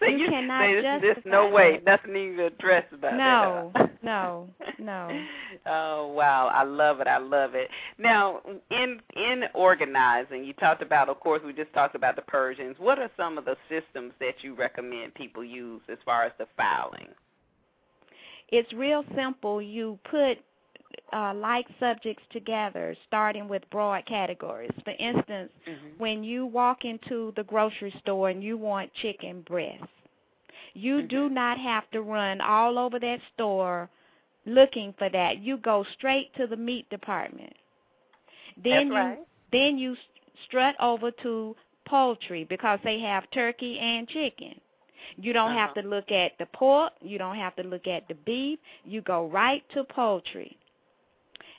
Speaker 3: so
Speaker 4: you,
Speaker 3: you
Speaker 4: cannot
Speaker 3: say
Speaker 4: justify
Speaker 3: there's no way,
Speaker 4: that.
Speaker 3: nothing even address about
Speaker 4: no,
Speaker 3: that.
Speaker 4: No, no, no.
Speaker 3: Oh wow, I love it. I love it. Now, in in organizing, you talked about, of course, we just talked about the Persians. What are some of the systems that you recommend people use as far as the filing?
Speaker 4: It's real simple. You put uh, like subjects together, starting with broad categories. For instance,
Speaker 3: mm-hmm.
Speaker 4: when you walk into the grocery store and you want chicken breast, you
Speaker 3: mm-hmm.
Speaker 4: do not have to run all over that store looking for that. You go straight to the meat department. Then
Speaker 3: That's right.
Speaker 4: you then you strut over to poultry because they have turkey and chicken. You don't
Speaker 3: uh-huh.
Speaker 4: have to look at the pork, you don't have to look at the beef, you go right to poultry.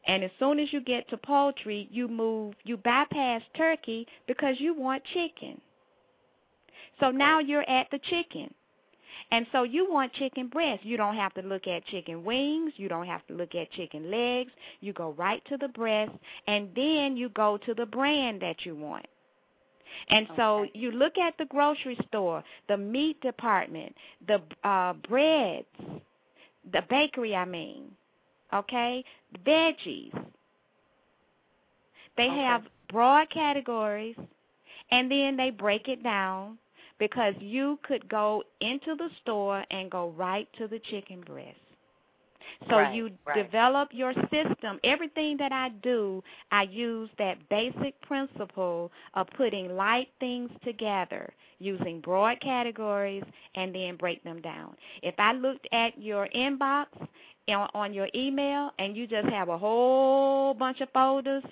Speaker 4: And as soon as you get to poultry, you move, you bypass turkey because you want chicken. So now you're at the chicken. And so you want chicken breast. You don't have to look at chicken wings. You don't have to look at chicken legs. You go right to the breast, and then you go to the brand that you want. And so you look at the grocery store, the meat department, the uh, breads, the bakery, I mean, okay, veggies. They
Speaker 3: okay.
Speaker 4: have broad categories, and then they break it down because you could go into the store and go right to the chicken breast. So
Speaker 3: right,
Speaker 4: you
Speaker 3: right.
Speaker 4: develop your system. Everything that I do, I use that basic principle of putting light things together using broad categories and then break them down. If I looked at your inbox on your email and you just have a whole bunch of folders,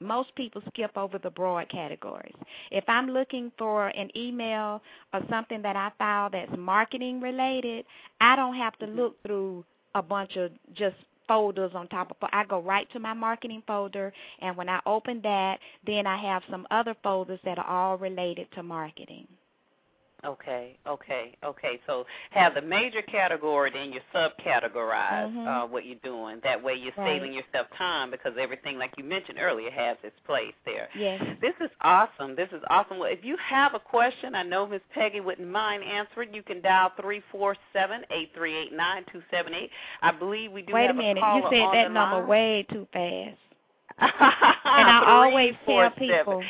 Speaker 4: most people skip over the broad categories. If I'm looking for an email or something that I file that's marketing related, I don't have to look through a bunch of just folders on top of I go right to my marketing folder and when I open that, then I have some other folders that are all related to marketing.
Speaker 3: Okay, okay, okay. So have the major category, then you subcategorize
Speaker 4: mm-hmm.
Speaker 3: uh, what you're doing. That way you're
Speaker 4: right.
Speaker 3: saving yourself time because everything, like you mentioned earlier, has its place there.
Speaker 4: Yes.
Speaker 3: This is awesome. This is awesome. Well, if you have a question, I know Miss Peggy wouldn't mind answering. You can dial three four seven eight three eight nine two seven eight. I believe we do
Speaker 4: Wait
Speaker 3: have
Speaker 4: a minute.
Speaker 3: A
Speaker 4: you said that number
Speaker 3: line.
Speaker 4: way too fast. and I always tell people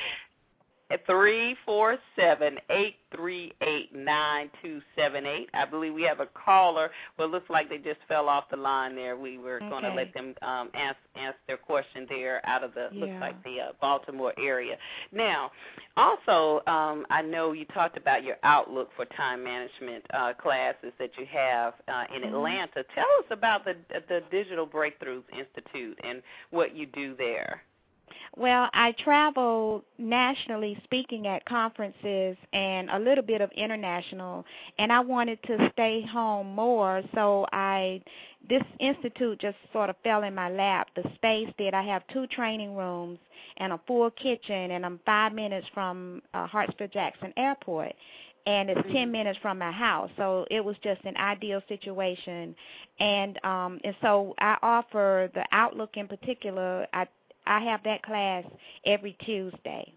Speaker 3: three four seven eight three eight nine two seven eight. I believe we have a caller. Well, it looks like they just fell off the line there. We were
Speaker 4: okay.
Speaker 3: going to let them um, ask ask their question there out of the
Speaker 4: yeah.
Speaker 3: looks like the uh, Baltimore area. Now, also, um, I know you talked about your outlook for time management uh, classes that you have uh, in
Speaker 4: mm-hmm.
Speaker 3: Atlanta. Tell us about the the Digital Breakthroughs Institute and what you do there.
Speaker 4: Well, I travel nationally speaking at conferences and a little bit of international, and I wanted to stay home more, so I this institute just sort of fell in my lap. The space did. I have two training rooms and a full kitchen, and I'm five minutes from uh, Hartsfield Jackson Airport. and it's 10 minutes from my house. So it was just an ideal situation. And um and so I offer the Outlook in particular. I I have that class every Tuesday.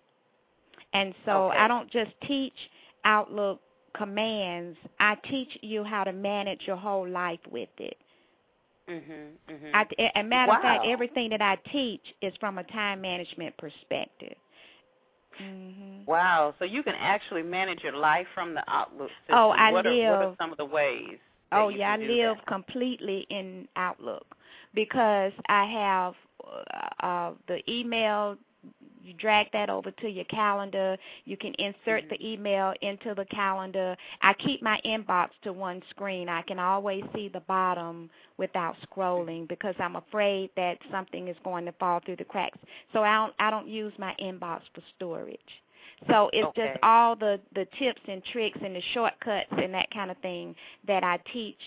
Speaker 4: And so
Speaker 3: okay.
Speaker 4: I don't just teach Outlook commands. I teach you how to manage your whole life with it.
Speaker 3: Mhm. Mhm.
Speaker 4: I, a matter
Speaker 3: wow.
Speaker 4: of fact, everything that I teach is from a time management perspective.
Speaker 3: Mm-hmm. Wow. So you can actually manage your life from the Outlook system.
Speaker 4: Oh, I
Speaker 3: what
Speaker 4: live.
Speaker 3: Are, what are some of the ways?
Speaker 4: Oh yeah, I live
Speaker 3: that?
Speaker 4: completely in Outlook because I have uh, uh the email you drag that over to your calendar. You can insert
Speaker 3: mm-hmm.
Speaker 4: the email into the calendar. I keep my inbox to one screen. I can always see the bottom without scrolling because I'm afraid that something is going to fall through the cracks. So I don't I don't use my inbox for storage. So it's
Speaker 3: okay.
Speaker 4: just all the the tips and tricks and the shortcuts and that kind of thing that I teach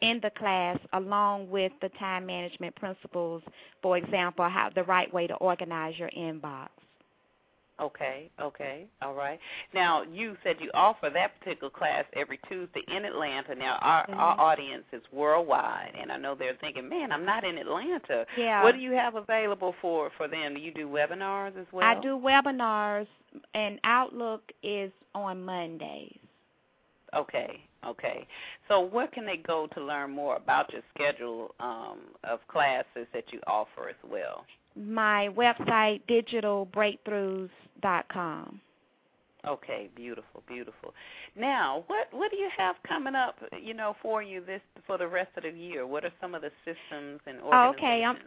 Speaker 4: in the class along with the time management principles, for example, how the right way to organize your inbox.
Speaker 3: Okay, okay, all right. Now you said you offer that particular class every Tuesday in Atlanta. Now our
Speaker 4: mm-hmm.
Speaker 3: our audience is worldwide, and I know they're thinking, "Man, I'm not in Atlanta."
Speaker 4: Yeah.
Speaker 3: What do you have available for for them? Do you do webinars as well?
Speaker 4: I do webinars, and Outlook is on Mondays.
Speaker 3: Okay, okay. So where can they go to learn more about your schedule um, of classes that you offer as well?
Speaker 4: My website, digitalbreakthroughs.com.
Speaker 3: Okay, beautiful, beautiful. Now, what what do you have coming up? You know, for you this for the rest of the year. What are some of the systems and organizations?
Speaker 4: Okay, I'm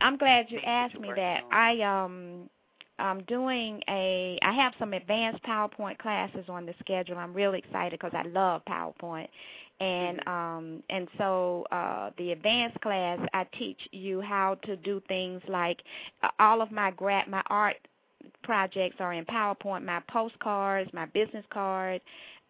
Speaker 4: I'm glad you asked me
Speaker 3: that.
Speaker 4: On? I um I'm doing a I have some advanced PowerPoint classes on the schedule. I'm really excited because I love PowerPoint. And
Speaker 3: mm-hmm.
Speaker 4: um and so uh the advanced class I teach you how to do things like uh, all of my grad my art projects are in PowerPoint, my postcards, my business card,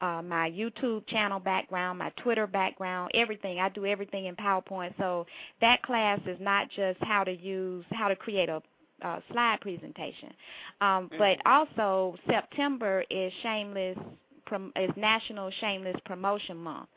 Speaker 4: uh, my YouTube channel background, my Twitter background, everything. I do everything in PowerPoint. So that class is not just how to use, how to create a uh, slide presentation, um,
Speaker 3: mm-hmm.
Speaker 4: but also September is Shameless is National Shameless Promotion Month,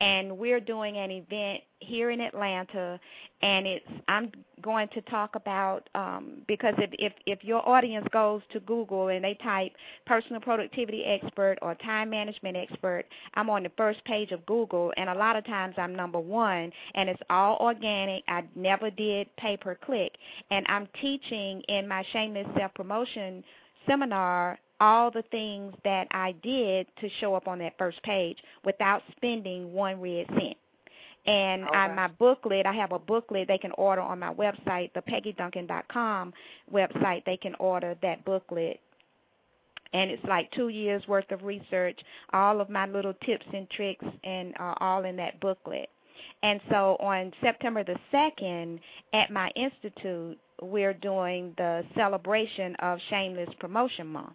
Speaker 4: and we're doing an event here in Atlanta, and it's I'm going to talk about um, because if, if if your audience goes to Google and they type personal productivity expert or time management expert, I'm on the first page of Google, and a lot of times I'm number one, and it's all organic. I never did pay per click, and I'm teaching in my shameless self promotion seminar all the things that I did to show up on that first page without spending one red cent. And
Speaker 3: okay.
Speaker 4: I, my booklet, I have a booklet they can order on my website, the PeggyDuncan.com website. They can order that booklet and it's like two years worth of research, all of my little tips and tricks, and uh, all in that booklet. And so on September the 2nd, at my institute, we're doing the celebration of Shameless Promotion Month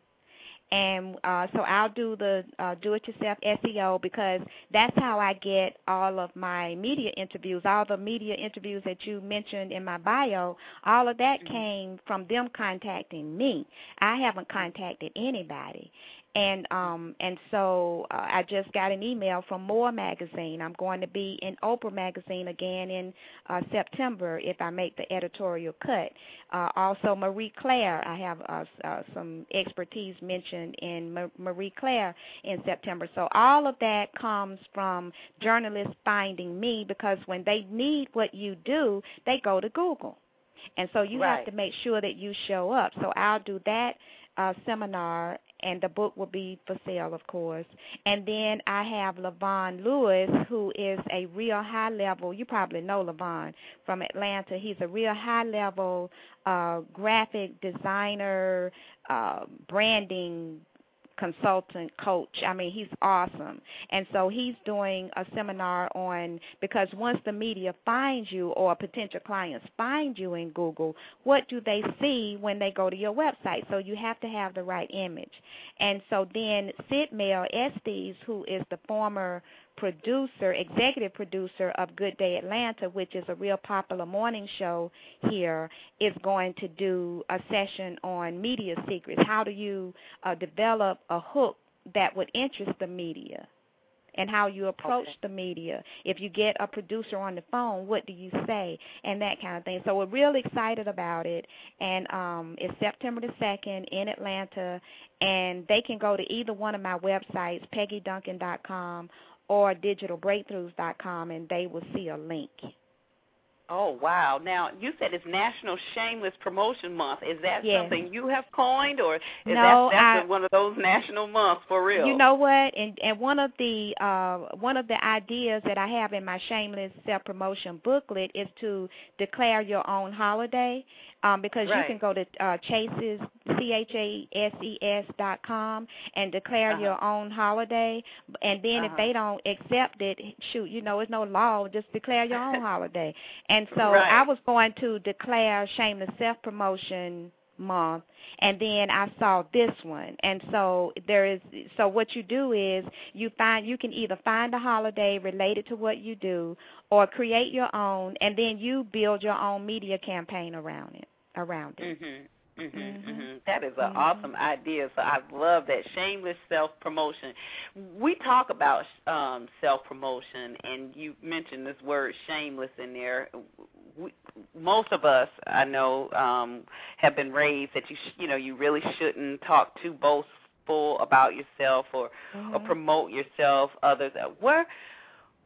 Speaker 4: and uh, so I'll do the uh, do-it-yourself SEO because that's how I get all of my media interviews, all the media interviews that you mentioned in my bio. All of that
Speaker 3: mm-hmm.
Speaker 4: came from them contacting me. I haven't contacted anybody, and um and so uh, I just got an email from More magazine. I'm going to be in Oprah magazine again in uh, September if I make the editorial cut. Uh, also Marie Claire, I have uh, uh, some expertise mentioned in Ma- Marie Claire in September. So all of that comes from journalists finding me because when they need what you do, they go to Google. And so you
Speaker 3: right.
Speaker 4: have to make sure that you show up. So I'll do that uh, seminar, and the book will be for sale, of course. And then I have Levon Lewis, who is a real high level. You probably know Levon from Atlanta. He's a real high level uh, graphic designer, uh, branding consultant coach. I mean, he's awesome. And so he's doing a seminar on because once the media finds you or potential clients find you in Google, what do they see when they go to your website? So you have to have the right image. And so then Sid Mel Estes, who is the former producer, executive producer of Good Day Atlanta, which is a real popular morning show here, is going to do a session on media secrets. How do you uh, develop a hook that would interest the media and how you approach
Speaker 3: okay.
Speaker 4: the media. If you get a producer on the phone, what do you say and that kind of thing. So we're really excited about it and um it's September the 2nd in Atlanta and they can go to either one of my websites peggyduncan.com or digitalbreakthroughs.com and they will see a link.
Speaker 3: Oh wow! Now you said it's National Shameless Promotion Month. Is that
Speaker 4: yes.
Speaker 3: something you have coined, or is
Speaker 4: no,
Speaker 3: that that's
Speaker 4: I,
Speaker 3: one of those national months for real?
Speaker 4: You know what? And and one of the uh one of the ideas that I have in my Shameless Self Promotion booklet is to declare your own holiday. Um, because
Speaker 3: right.
Speaker 4: you can go to uh, Chase's C H A S E S dot com and declare
Speaker 3: uh-huh.
Speaker 4: your own holiday, and then
Speaker 3: uh-huh.
Speaker 4: if they don't accept it, shoot, you know, it's no law. Just declare your own holiday. And so
Speaker 3: right.
Speaker 4: I was going to declare Shameless Self Promotion month and then I saw this one and so there is so what you do is you find you can either find a holiday related to what you do or create your own and then you build your own media campaign around it around it
Speaker 3: mhm Mm-hmm,
Speaker 4: mm-hmm.
Speaker 3: mm-hmm. That is an
Speaker 4: mm-hmm.
Speaker 3: awesome idea. So I love that shameless self promotion. We talk about um, self promotion, and you mentioned this word shameless in there. We, most of us, I know, um, have been raised that you sh- you know you really shouldn't talk too boastful about yourself or
Speaker 4: mm-hmm.
Speaker 3: or promote yourself. Others, where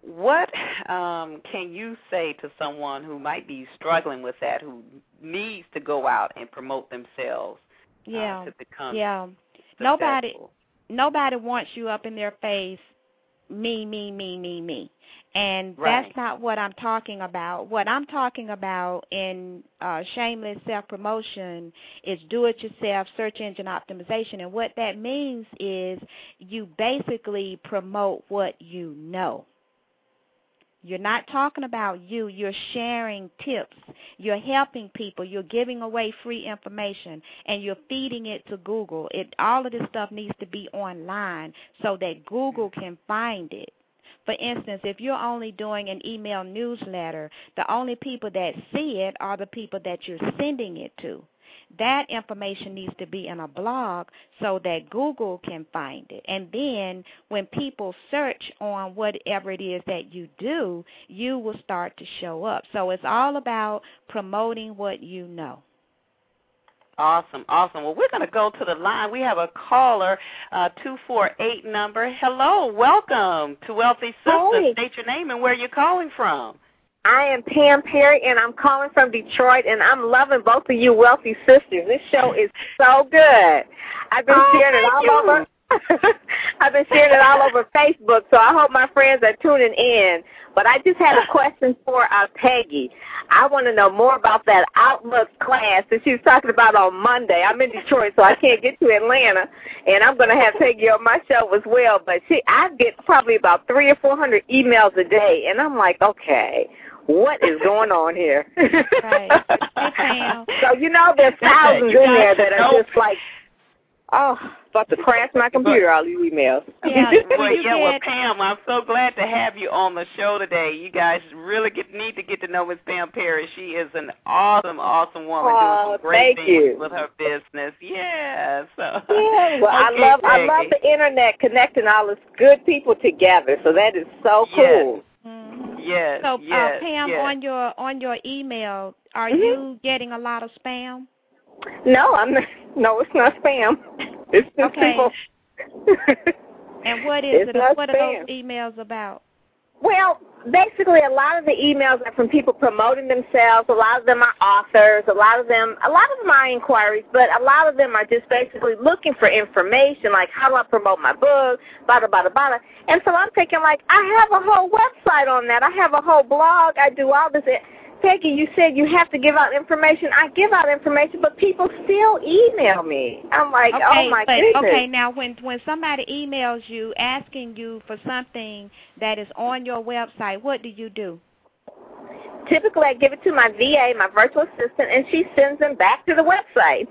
Speaker 3: what um, can you say to someone who might be struggling with that, who needs to go out and promote themselves
Speaker 4: yeah.
Speaker 3: uh, to become
Speaker 4: yeah.
Speaker 3: Successful?
Speaker 4: nobody nobody wants you up in their face me me me me me. And
Speaker 3: right.
Speaker 4: that's not what i'm talking about. What i'm talking about in uh, shameless self promotion is do it yourself search engine optimization. And what that means is you basically promote what you know you're not talking about you. You're sharing tips. You're helping people. You're giving away free information, and you're feeding it to Google. It all of this stuff needs to be online so that Google can find it. For instance, if you're only doing an email newsletter, the only people that see it are the people that you're sending it to that information needs to be in a blog so that Google can find it. And then when people search on whatever it is that you do, you will start to show up. So it's all about promoting what you know.
Speaker 3: Awesome, awesome. Well, we're going to go to the line. We have a caller, uh, 248 number. Hello, welcome to Wealthy Sistas.
Speaker 7: Hey.
Speaker 3: State your name and where you're calling from.
Speaker 7: I am Pam Perry, and I'm calling from Detroit, and I'm loving both of you wealthy sisters. This show is so good. I've been
Speaker 3: oh,
Speaker 7: sharing it all
Speaker 3: you.
Speaker 7: over. I've been sharing it all over Facebook, so I hope my friends are tuning in. But I just had a question for uh, Peggy. I want to know more about that Outlook class that she was talking about on Monday. I'm in Detroit, so I can't get to Atlanta, and I'm going to have Peggy on my show as well. But she, I get probably about three or four hundred emails a day, and I'm like, okay, what is going on here?
Speaker 4: Right.
Speaker 7: So you know, there's thousands in there that are
Speaker 3: know.
Speaker 7: just like, oh, about to crash my computer. All these emails.
Speaker 4: Yeah,
Speaker 3: Well,
Speaker 4: you
Speaker 3: yeah, well, Pam, I'm so glad to have you on the show today. You guys really get, need to get to know Miss Pam Perry. She is an awesome, awesome woman
Speaker 7: Aw,
Speaker 3: doing oh, some great
Speaker 7: thank
Speaker 3: things
Speaker 7: you.
Speaker 3: with her business. Yeah, so
Speaker 7: Yeah, well, I
Speaker 3: Okay,
Speaker 7: love I love the internet connecting all this good people together. So that is so
Speaker 3: Yes.
Speaker 7: cool.
Speaker 3: Yes,
Speaker 4: So,
Speaker 3: yes,
Speaker 4: uh, Pam,
Speaker 3: yes.
Speaker 4: on your on your email, are
Speaker 7: Mhm.
Speaker 4: you getting a lot of spam?
Speaker 7: No, I'm not, no, it's not spam. It's just
Speaker 4: Okay.
Speaker 7: people.
Speaker 4: And what is
Speaker 7: It's
Speaker 4: it? What
Speaker 7: spam.
Speaker 4: are those emails about?
Speaker 7: Well, basically, a lot of the emails are from people promoting themselves. A lot of them are authors. A lot of them, a lot of them are inquiries, but a lot of them are just basically looking for information, like how do I promote my book, blah blah blah blah. And so I'm thinking, like, I have a whole website on that. I have a whole blog. I do all this. Peggy, you said you have to give out information. I give out information, but people still email me. I'm like,
Speaker 4: Okay,
Speaker 7: oh my
Speaker 4: but
Speaker 7: goodness.
Speaker 4: okay, now when when somebody emails you asking you for something that is on your website, what do you do?
Speaker 7: Typically, I give it to my VA, my virtual assistant, and she sends them back to the website.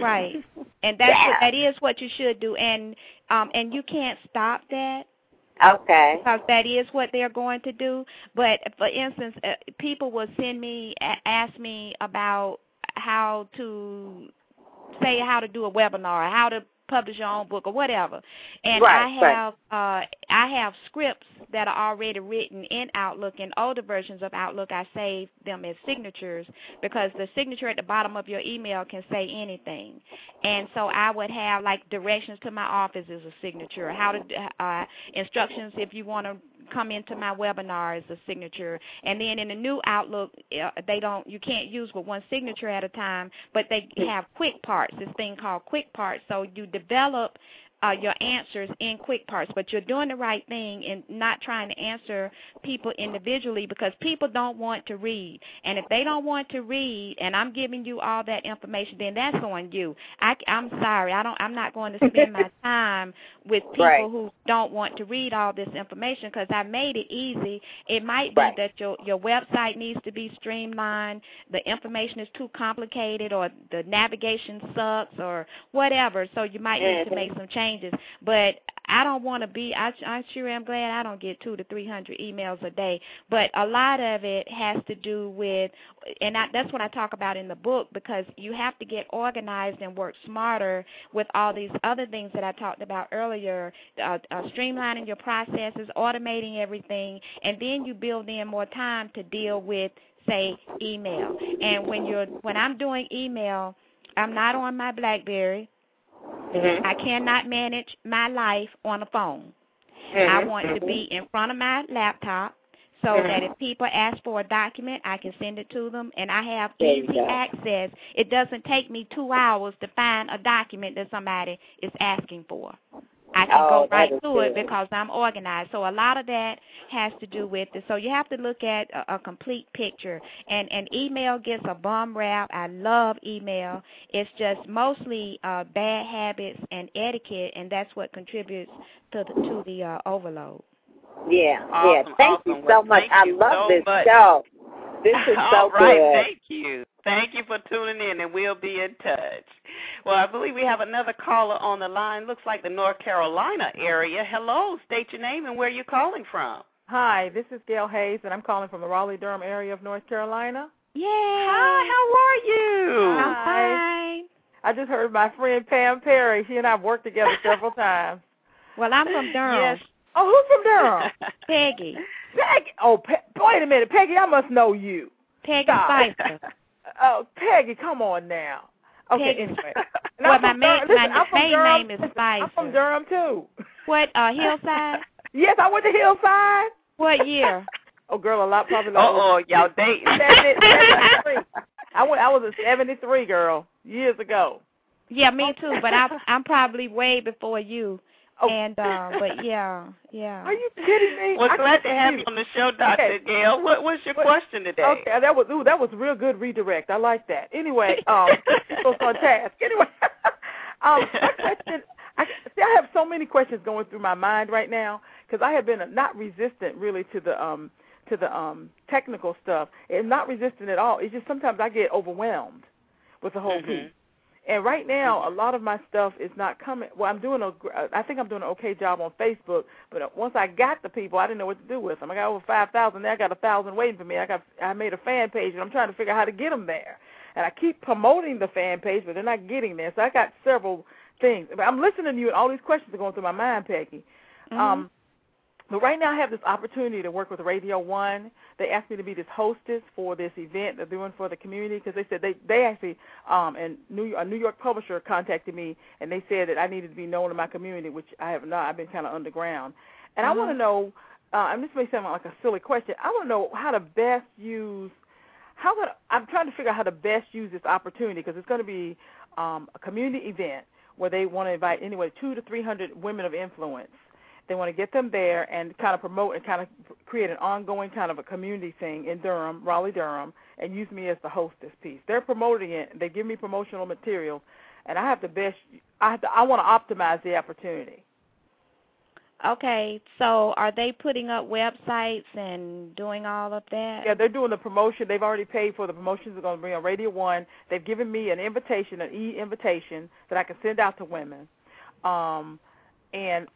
Speaker 4: Right. And that's
Speaker 7: Yeah.
Speaker 4: what, that is what you should do and um and you can't stop that
Speaker 7: Okay.
Speaker 4: because that is what they're going to do. But for instance, uh, people will send me ask me about how to say how to do a webinar, how to publish your own book or whatever. And
Speaker 7: right,
Speaker 4: I have right. uh I have scripts that are already written in Outlook in older versions of Outlook. I save them as signatures because the signature at the bottom of your email can say anything. And so I would have like directions to my office as a signature, how to uh instructions if you want to come into my webinar as a signature. And then in the new Outlook, they don't you can't use with one signature at a time, but they have quick parts. This thing called quick parts. So you develop uh, your answers in quick parts, but you're doing the right thing in not trying to answer people individually because people don't want to read. And if they don't want to read, and I'm giving you all that information, then that's on you. I, I'm sorry, I don't. I'm not going to spend my time with people
Speaker 7: right.
Speaker 4: who don't want to read all this information because I made it easy. It might be
Speaker 7: right.
Speaker 4: that your your website needs to be streamlined, the information is too complicated, or the navigation sucks, or whatever. So you might need to make some changes changes. But I don't want to be. I, I sure am glad I don't get two to three hundred emails a day. But a lot of it has to do with, and I, that's what I talk about in the book because you have to get organized and work smarter with all these other things that I talked about earlier, uh, uh, streamlining your processes, automating everything, and then you build in more time to deal with, say, email. And when you're when I'm doing email, I'm not on my BlackBerry.
Speaker 7: Mm-hmm.
Speaker 4: I cannot manage my life on a phone.
Speaker 7: Mm-hmm.
Speaker 4: I want to be in front of my laptop so
Speaker 7: mm-hmm.
Speaker 4: that if people ask for a document, I can send it to them and I have
Speaker 7: there
Speaker 4: easy access. It doesn't take me two hours to find a document that somebody is asking for. I can
Speaker 7: oh,
Speaker 4: go right
Speaker 7: through
Speaker 4: through it because I'm organized. So a lot of that has to do with it. So you have to look at a, a complete picture. And and email gets a bum rap. I love email. It's just mostly uh, bad habits and etiquette, and that's what contributes to the to the uh, overload.
Speaker 7: Yeah,
Speaker 3: awesome,
Speaker 7: yeah. Thank
Speaker 3: awesome.
Speaker 7: you so
Speaker 3: well,
Speaker 7: much.
Speaker 3: I
Speaker 7: love
Speaker 3: so
Speaker 7: this
Speaker 3: much.
Speaker 7: show. This is so
Speaker 3: All right,
Speaker 7: good.
Speaker 3: thank you. Thank you for tuning in, and we'll be in touch. Well, I believe we have another caller on the line. Looks like the North Carolina area. Hello, state your name and where you're calling from.
Speaker 8: Hi, this is Gail Hayes, and I'm calling from the Raleigh Durham area of North Carolina.
Speaker 4: Yeah.
Speaker 3: Hi, how are you?
Speaker 4: I'm
Speaker 8: Hi.
Speaker 4: fine.
Speaker 8: I just heard my friend Pam Perry. She and I have worked together several times.
Speaker 4: Well, I'm from Durham.
Speaker 3: Yes.
Speaker 8: Oh, who's from Durham?
Speaker 4: Peggy.
Speaker 8: Peggy. Oh, Pe- wait a minute, Peggy. I must know you.
Speaker 4: Peggy
Speaker 8: Stop.
Speaker 4: Spicer.
Speaker 8: Oh, Peggy, come on now. Okay,
Speaker 4: Peggy.
Speaker 8: anyway. And
Speaker 4: Well, my main-
Speaker 8: Listen,
Speaker 4: my main
Speaker 8: Durham.
Speaker 4: name is
Speaker 8: Listen, I'm from Durham too.
Speaker 4: What, uh, Hillside?
Speaker 8: Yes, I went to Hillside.
Speaker 4: What year?
Speaker 8: Oh, girl, a lot probably.
Speaker 3: Uh oh, y'all dating.
Speaker 8: 73. I went. I was a 73 girl years ago.
Speaker 4: Yeah, me too, but I'm I'm probably way before you.
Speaker 8: Oh.
Speaker 4: And uh but yeah, yeah.
Speaker 8: Are you kidding me?
Speaker 3: Well,
Speaker 8: I
Speaker 3: glad to have you on the show, Dr.
Speaker 8: Okay.
Speaker 3: Gail. What, what's your
Speaker 8: What-
Speaker 3: question today?
Speaker 8: Okay, that was ooh, that was real good redirect. I like that. Anyway, um, so on task. Anyway, um, my question. I see. I have so many questions going through my mind right now because I have been not resistant really to the um to the um technical stuff. And not resistant at all. It's just sometimes I get overwhelmed with the whole
Speaker 3: Mhm.
Speaker 8: piece. And right now, a lot of my stuff is not coming. Well, I'm doing a. gr- I think I'm doing an okay job on Facebook. But once I got the people, I didn't know what to do with them. I got over five thousand. Now I got a thousand waiting for me. I got. I made a fan page, and I'm trying to figure out how to get them there. And I keep promoting the fan page, but they're not getting there. So I got several things. But I'm listening to you, and all these questions are going through my mind, Peggy.
Speaker 4: Mhm.
Speaker 8: Um, but right now, I have this opportunity to work with Radio One. They asked me to be this hostess for this event they're doing for the community because they said they they actually um and New York, a New York publisher contacted me and they said that I needed to be known in my community, which I have not. I've been kind of underground, and I want to know. Uh, and this may sound like a silly question. I want to know how to best use. How can I'm trying to figure out how to best use this opportunity because it's going to be um, a community event where they want to invite anyway two to three hundred women of influence. They want to get them there and kind of promote and kind of create an ongoing kind of a community thing in Durham, Raleigh, Durham, and use me as the hostess piece. They're promoting it. They give me promotional materials, and I have to best. I have to. I want to optimize the opportunity.
Speaker 4: Okay, so are they putting up websites and doing all of that?
Speaker 8: Yeah, they're doing the promotion. They've already paid for the promotions. They're going to be on Radio One. They've given me an invitation, an e-invitation that I can send out to women, um, and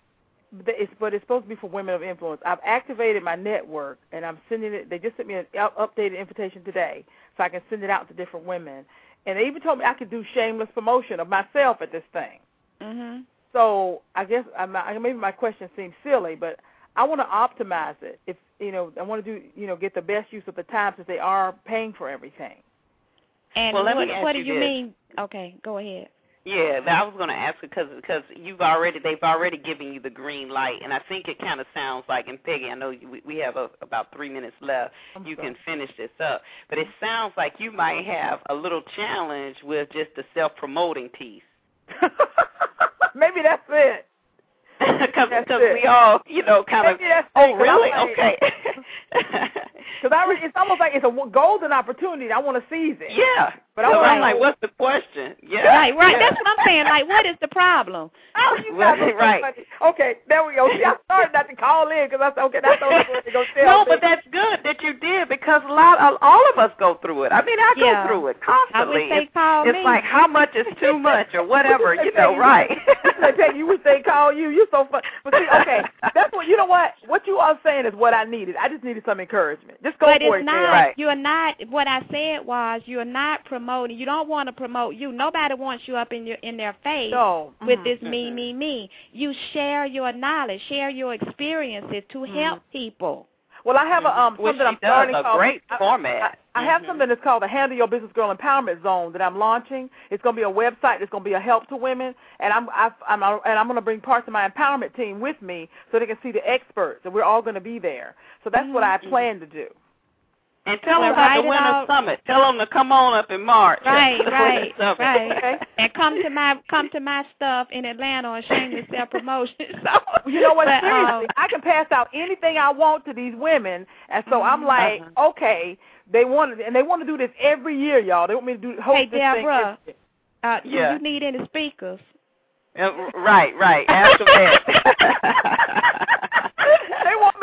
Speaker 8: it's but it's supposed to be for women of influence. I've activated my network, and I'm sending it. They just sent me an up- updated invitation today, so I can send it out to different women. And they even told me I could do shameless promotion of myself at this thing.
Speaker 4: Mhm.
Speaker 8: So I guess I'm, maybe my question seems silly, but I want to optimize it. If you know, I want to do you know get the best use of the time since they are paying for everything.
Speaker 4: And
Speaker 3: well, let
Speaker 4: what,
Speaker 3: me ask
Speaker 4: what do
Speaker 3: you
Speaker 4: you
Speaker 3: this.
Speaker 4: mean? Okay, go ahead.
Speaker 3: Yeah, but I was going to ask because because you've already they've already given you the green light, and I think it kind of sounds like. And Peggy, I know you, we, we have a, about three minutes left.
Speaker 8: I'm
Speaker 3: you
Speaker 8: sorry.
Speaker 3: can finish this up, but it sounds like you might have a little challenge with just the self-promoting piece.
Speaker 8: maybe that's it.
Speaker 3: Because we all you know kind of
Speaker 8: Maybe
Speaker 3: oh
Speaker 8: it, 'cause I'm
Speaker 3: really
Speaker 8: like-
Speaker 3: okay
Speaker 8: Because I, it's almost like it's a golden opportunity. I want to seize it.
Speaker 3: yeah.
Speaker 8: But I
Speaker 3: so
Speaker 8: wanna
Speaker 3: I'm like, what's the question? Yeah,
Speaker 4: Right, right.
Speaker 3: yeah.
Speaker 4: That's what I'm saying. Like, what is the problem?
Speaker 8: Oh, you guys are so
Speaker 3: Right.
Speaker 8: funny. Okay, there we go. See, I started not to call in because I said, okay, that's the only way to go tell
Speaker 3: No,
Speaker 8: me.
Speaker 3: but that's good that you did because a lot, of, all of us go through it. I mean, I go through it constantly.
Speaker 4: I
Speaker 3: constantly.
Speaker 4: wish they
Speaker 3: it's
Speaker 4: called
Speaker 3: it's
Speaker 4: me.
Speaker 3: like how much is too much or whatever, you know,
Speaker 8: Peggy,
Speaker 3: right?
Speaker 8: I tell you, you wish they call you. You're so fun. But see, okay, that's what you know. What what you are saying is what I needed. I just needed some encouragement. Just go
Speaker 4: but
Speaker 8: for
Speaker 4: it's
Speaker 8: it,
Speaker 4: not.
Speaker 3: Right.
Speaker 4: You're not. What I said was, you're not promoting. You don't want to promote you. Nobody wants you up in your in their face
Speaker 8: So
Speaker 4: with
Speaker 8: mhm.
Speaker 4: this me, me, me. You share your knowledge, share your experiences to help people.
Speaker 8: Well, I have a um something I'm
Speaker 3: does,
Speaker 8: starting
Speaker 3: a
Speaker 8: called.
Speaker 3: great
Speaker 8: I,
Speaker 3: format.
Speaker 8: I, I have
Speaker 3: Mhm.
Speaker 8: something that's called the Handle Your Business Girl Empowerment Zone that I'm launching. It's going to be a website. It's going to be a help to women, and I'm I've, I'm and I'm going to bring parts of my empowerment team with me so they can see the experts, and we're all going to be there. So that's what I plan to do.
Speaker 3: And tell them about the Winter. Summit. Tell them to come on up in March.
Speaker 4: Right, right, right.
Speaker 8: Okay.
Speaker 4: And come to my come to my stuff in Atlanta on Shameless Self Promotion. So
Speaker 8: You know what?
Speaker 4: But,
Speaker 8: Seriously,
Speaker 4: um,
Speaker 8: I can pass out anything I want to these women, and so I'm
Speaker 4: Mm-hmm.
Speaker 8: like,
Speaker 3: Uh-huh.
Speaker 8: okay, they want and they want to do this every year, y'all. They want me to do host
Speaker 4: Hey,
Speaker 8: this thing.
Speaker 4: Deborah.
Speaker 8: every
Speaker 4: uh, do
Speaker 3: Yeah.
Speaker 4: you need any speakers?
Speaker 3: Uh, right, right. Ask them that.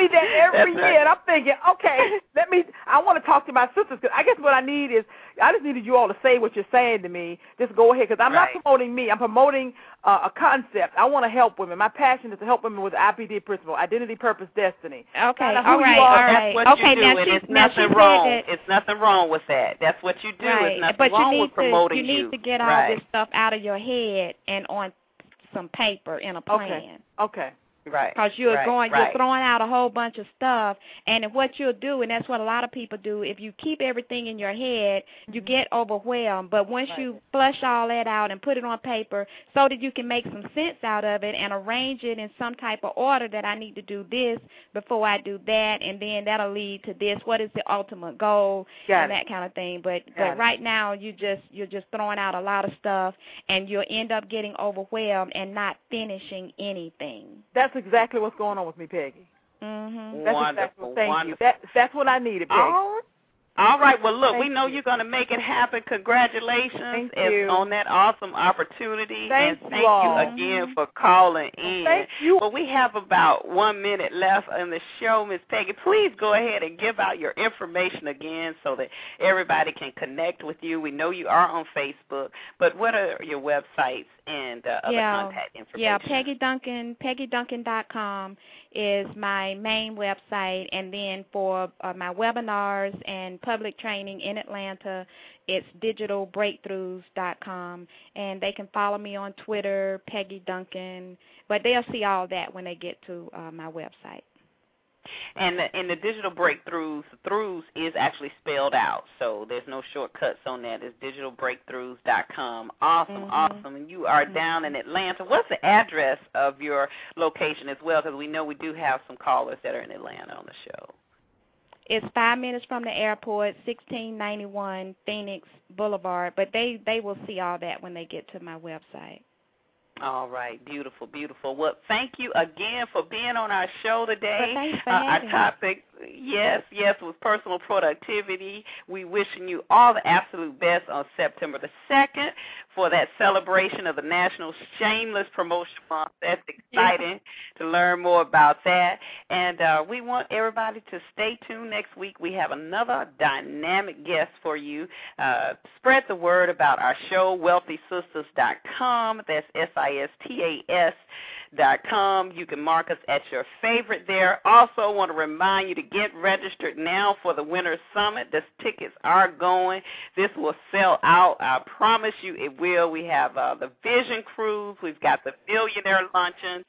Speaker 8: They me there every
Speaker 3: That's
Speaker 8: year,
Speaker 3: right.
Speaker 8: and I'm thinking, okay, let me. I want to talk to my sisters because I guess what I need is I just needed you all to say what you're saying to me. Just go ahead because I'm
Speaker 3: Right.
Speaker 8: not promoting me. I'm promoting uh, a concept. I want to help women. My passion is to help women with IPD principle: identity, purpose, destiny.
Speaker 4: Okay,
Speaker 8: Find out who
Speaker 4: all
Speaker 8: you
Speaker 4: right,
Speaker 8: are.
Speaker 4: all
Speaker 3: That's what
Speaker 4: okay,
Speaker 3: you do,
Speaker 4: now
Speaker 3: and
Speaker 4: she,
Speaker 3: it's
Speaker 4: now
Speaker 3: nothing
Speaker 4: said
Speaker 3: wrong.
Speaker 4: that-
Speaker 3: It's nothing wrong with that. That's what you do.
Speaker 4: right,
Speaker 3: It's nothing
Speaker 4: but
Speaker 3: wrong
Speaker 4: you need
Speaker 3: with promoting
Speaker 4: to you need to get all
Speaker 3: right.
Speaker 4: this stuff out of your head and on some paper in a
Speaker 8: Okay.
Speaker 4: plan.
Speaker 8: Okay.
Speaker 3: Right.
Speaker 4: Because you're
Speaker 3: right,
Speaker 4: going,
Speaker 3: right.
Speaker 4: you're throwing out a whole bunch of stuff, and what you'll do, and that's what a lot of people do, if you keep everything in your head, you mm-hmm. get overwhelmed. But once
Speaker 8: Right.
Speaker 4: you flush all that out and put it on paper, so that you can make some sense out of it and arrange it in some type of order that I need to do this before I do that, and then that'll lead to this. What is the ultimate goal?
Speaker 8: Got
Speaker 4: and
Speaker 8: it.
Speaker 4: that kind of thing. But
Speaker 8: Got
Speaker 4: but
Speaker 8: it.
Speaker 4: right now you just you're just throwing out a lot of stuff, and you'll end up getting overwhelmed and not finishing anything.
Speaker 8: That's exactly what's going on with me, Peggy.
Speaker 4: Mhm.
Speaker 8: That's
Speaker 3: Wonderful,
Speaker 8: exactly. Thank
Speaker 3: wonderful.
Speaker 8: you. That that's what I needed, Peggy.
Speaker 3: All right. All right. Well, look, we know
Speaker 8: you.
Speaker 3: you're going to make it happen. Congratulations
Speaker 8: Thank you.
Speaker 3: on that awesome opportunity.
Speaker 8: Thank
Speaker 3: and
Speaker 8: you
Speaker 3: thank
Speaker 8: all.
Speaker 3: you again for calling in.
Speaker 8: Thank you.
Speaker 3: Well, we have about one minute left in the show, Miss Peggy. Please go ahead and give out your information again so that everybody can connect with you. We know you are on Facebook, but what are your websites and uh, other
Speaker 4: Yeah.
Speaker 3: contact information?
Speaker 4: Yeah, Peggy Duncan, PeggyDuncan.com is my main website, and then for uh, my webinars and public training in Atlanta, it's digitalbreakthroughs.com, and they can follow me on Twitter, Peggy Duncan, but they'll see all that when they get to uh, my website.
Speaker 3: And the, and the digital breakthroughs throughs is actually spelled out, so there's no shortcuts on that. It's digitalbreakthroughs.com. Awesome,
Speaker 4: Mhm.
Speaker 3: awesome. And you are down in Atlanta. What's the address of your location as well? Because we know we do have some callers that are in Atlanta on the show.
Speaker 4: It's five minutes from the airport, 1691 Phoenix Boulevard, but they they will see all that when they get to my website.
Speaker 3: All right, beautiful, beautiful. Well, thank you again for being on our show today.
Speaker 4: Well, thanks for
Speaker 3: Uh, our topic, yes, yes, with personal productivity. We wishing you all the absolute best on September the second for that celebration of the National Shameless Promotion Month. That's exciting to learn more about that. And uh, we want everybody to stay tuned next week. We have another dynamic guest for you. Uh, spread the word about our show, WealthySistas.com. That's S I S T A S Dot com. You can mark us at your favorite there. Also, want to remind you to get registered now for the Winter Summit. The tickets are going. This will sell out. I promise you it will. We have uh, the Vision Cruise. We've got the Billionaire Luncheon.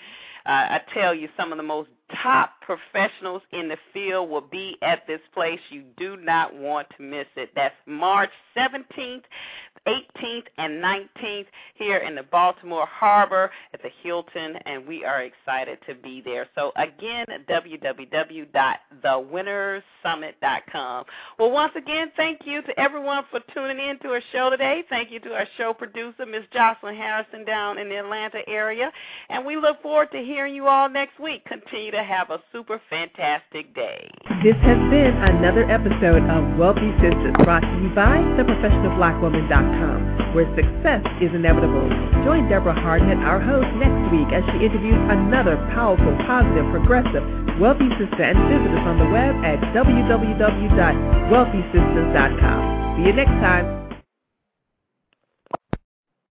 Speaker 3: Uh, I tell you, some of the most top professionals in the field will be at this place. You do not want to miss it. That's March 17th 18th and 19th here in the Baltimore Harbor at the Hilton, and we are excited to be there. So, again, www.thewintersummit.com. Well, once again, thank you to everyone for tuning in to our show today. Thank you to our show producer, Ms. Jocelyn Harrison, down in the Atlanta area. And we look forward to hearing you all next week. Continue to have a super fantastic day.
Speaker 2: This has been another episode of Wealthy Sistas brought to you by theprofessionalblackwoman.com where success is inevitable. Join Deborah Hardnett, our host, next week as she interviews another powerful, positive, progressive, wealthy sister and visit us on the web at www.wealthysistas.com. See you next time.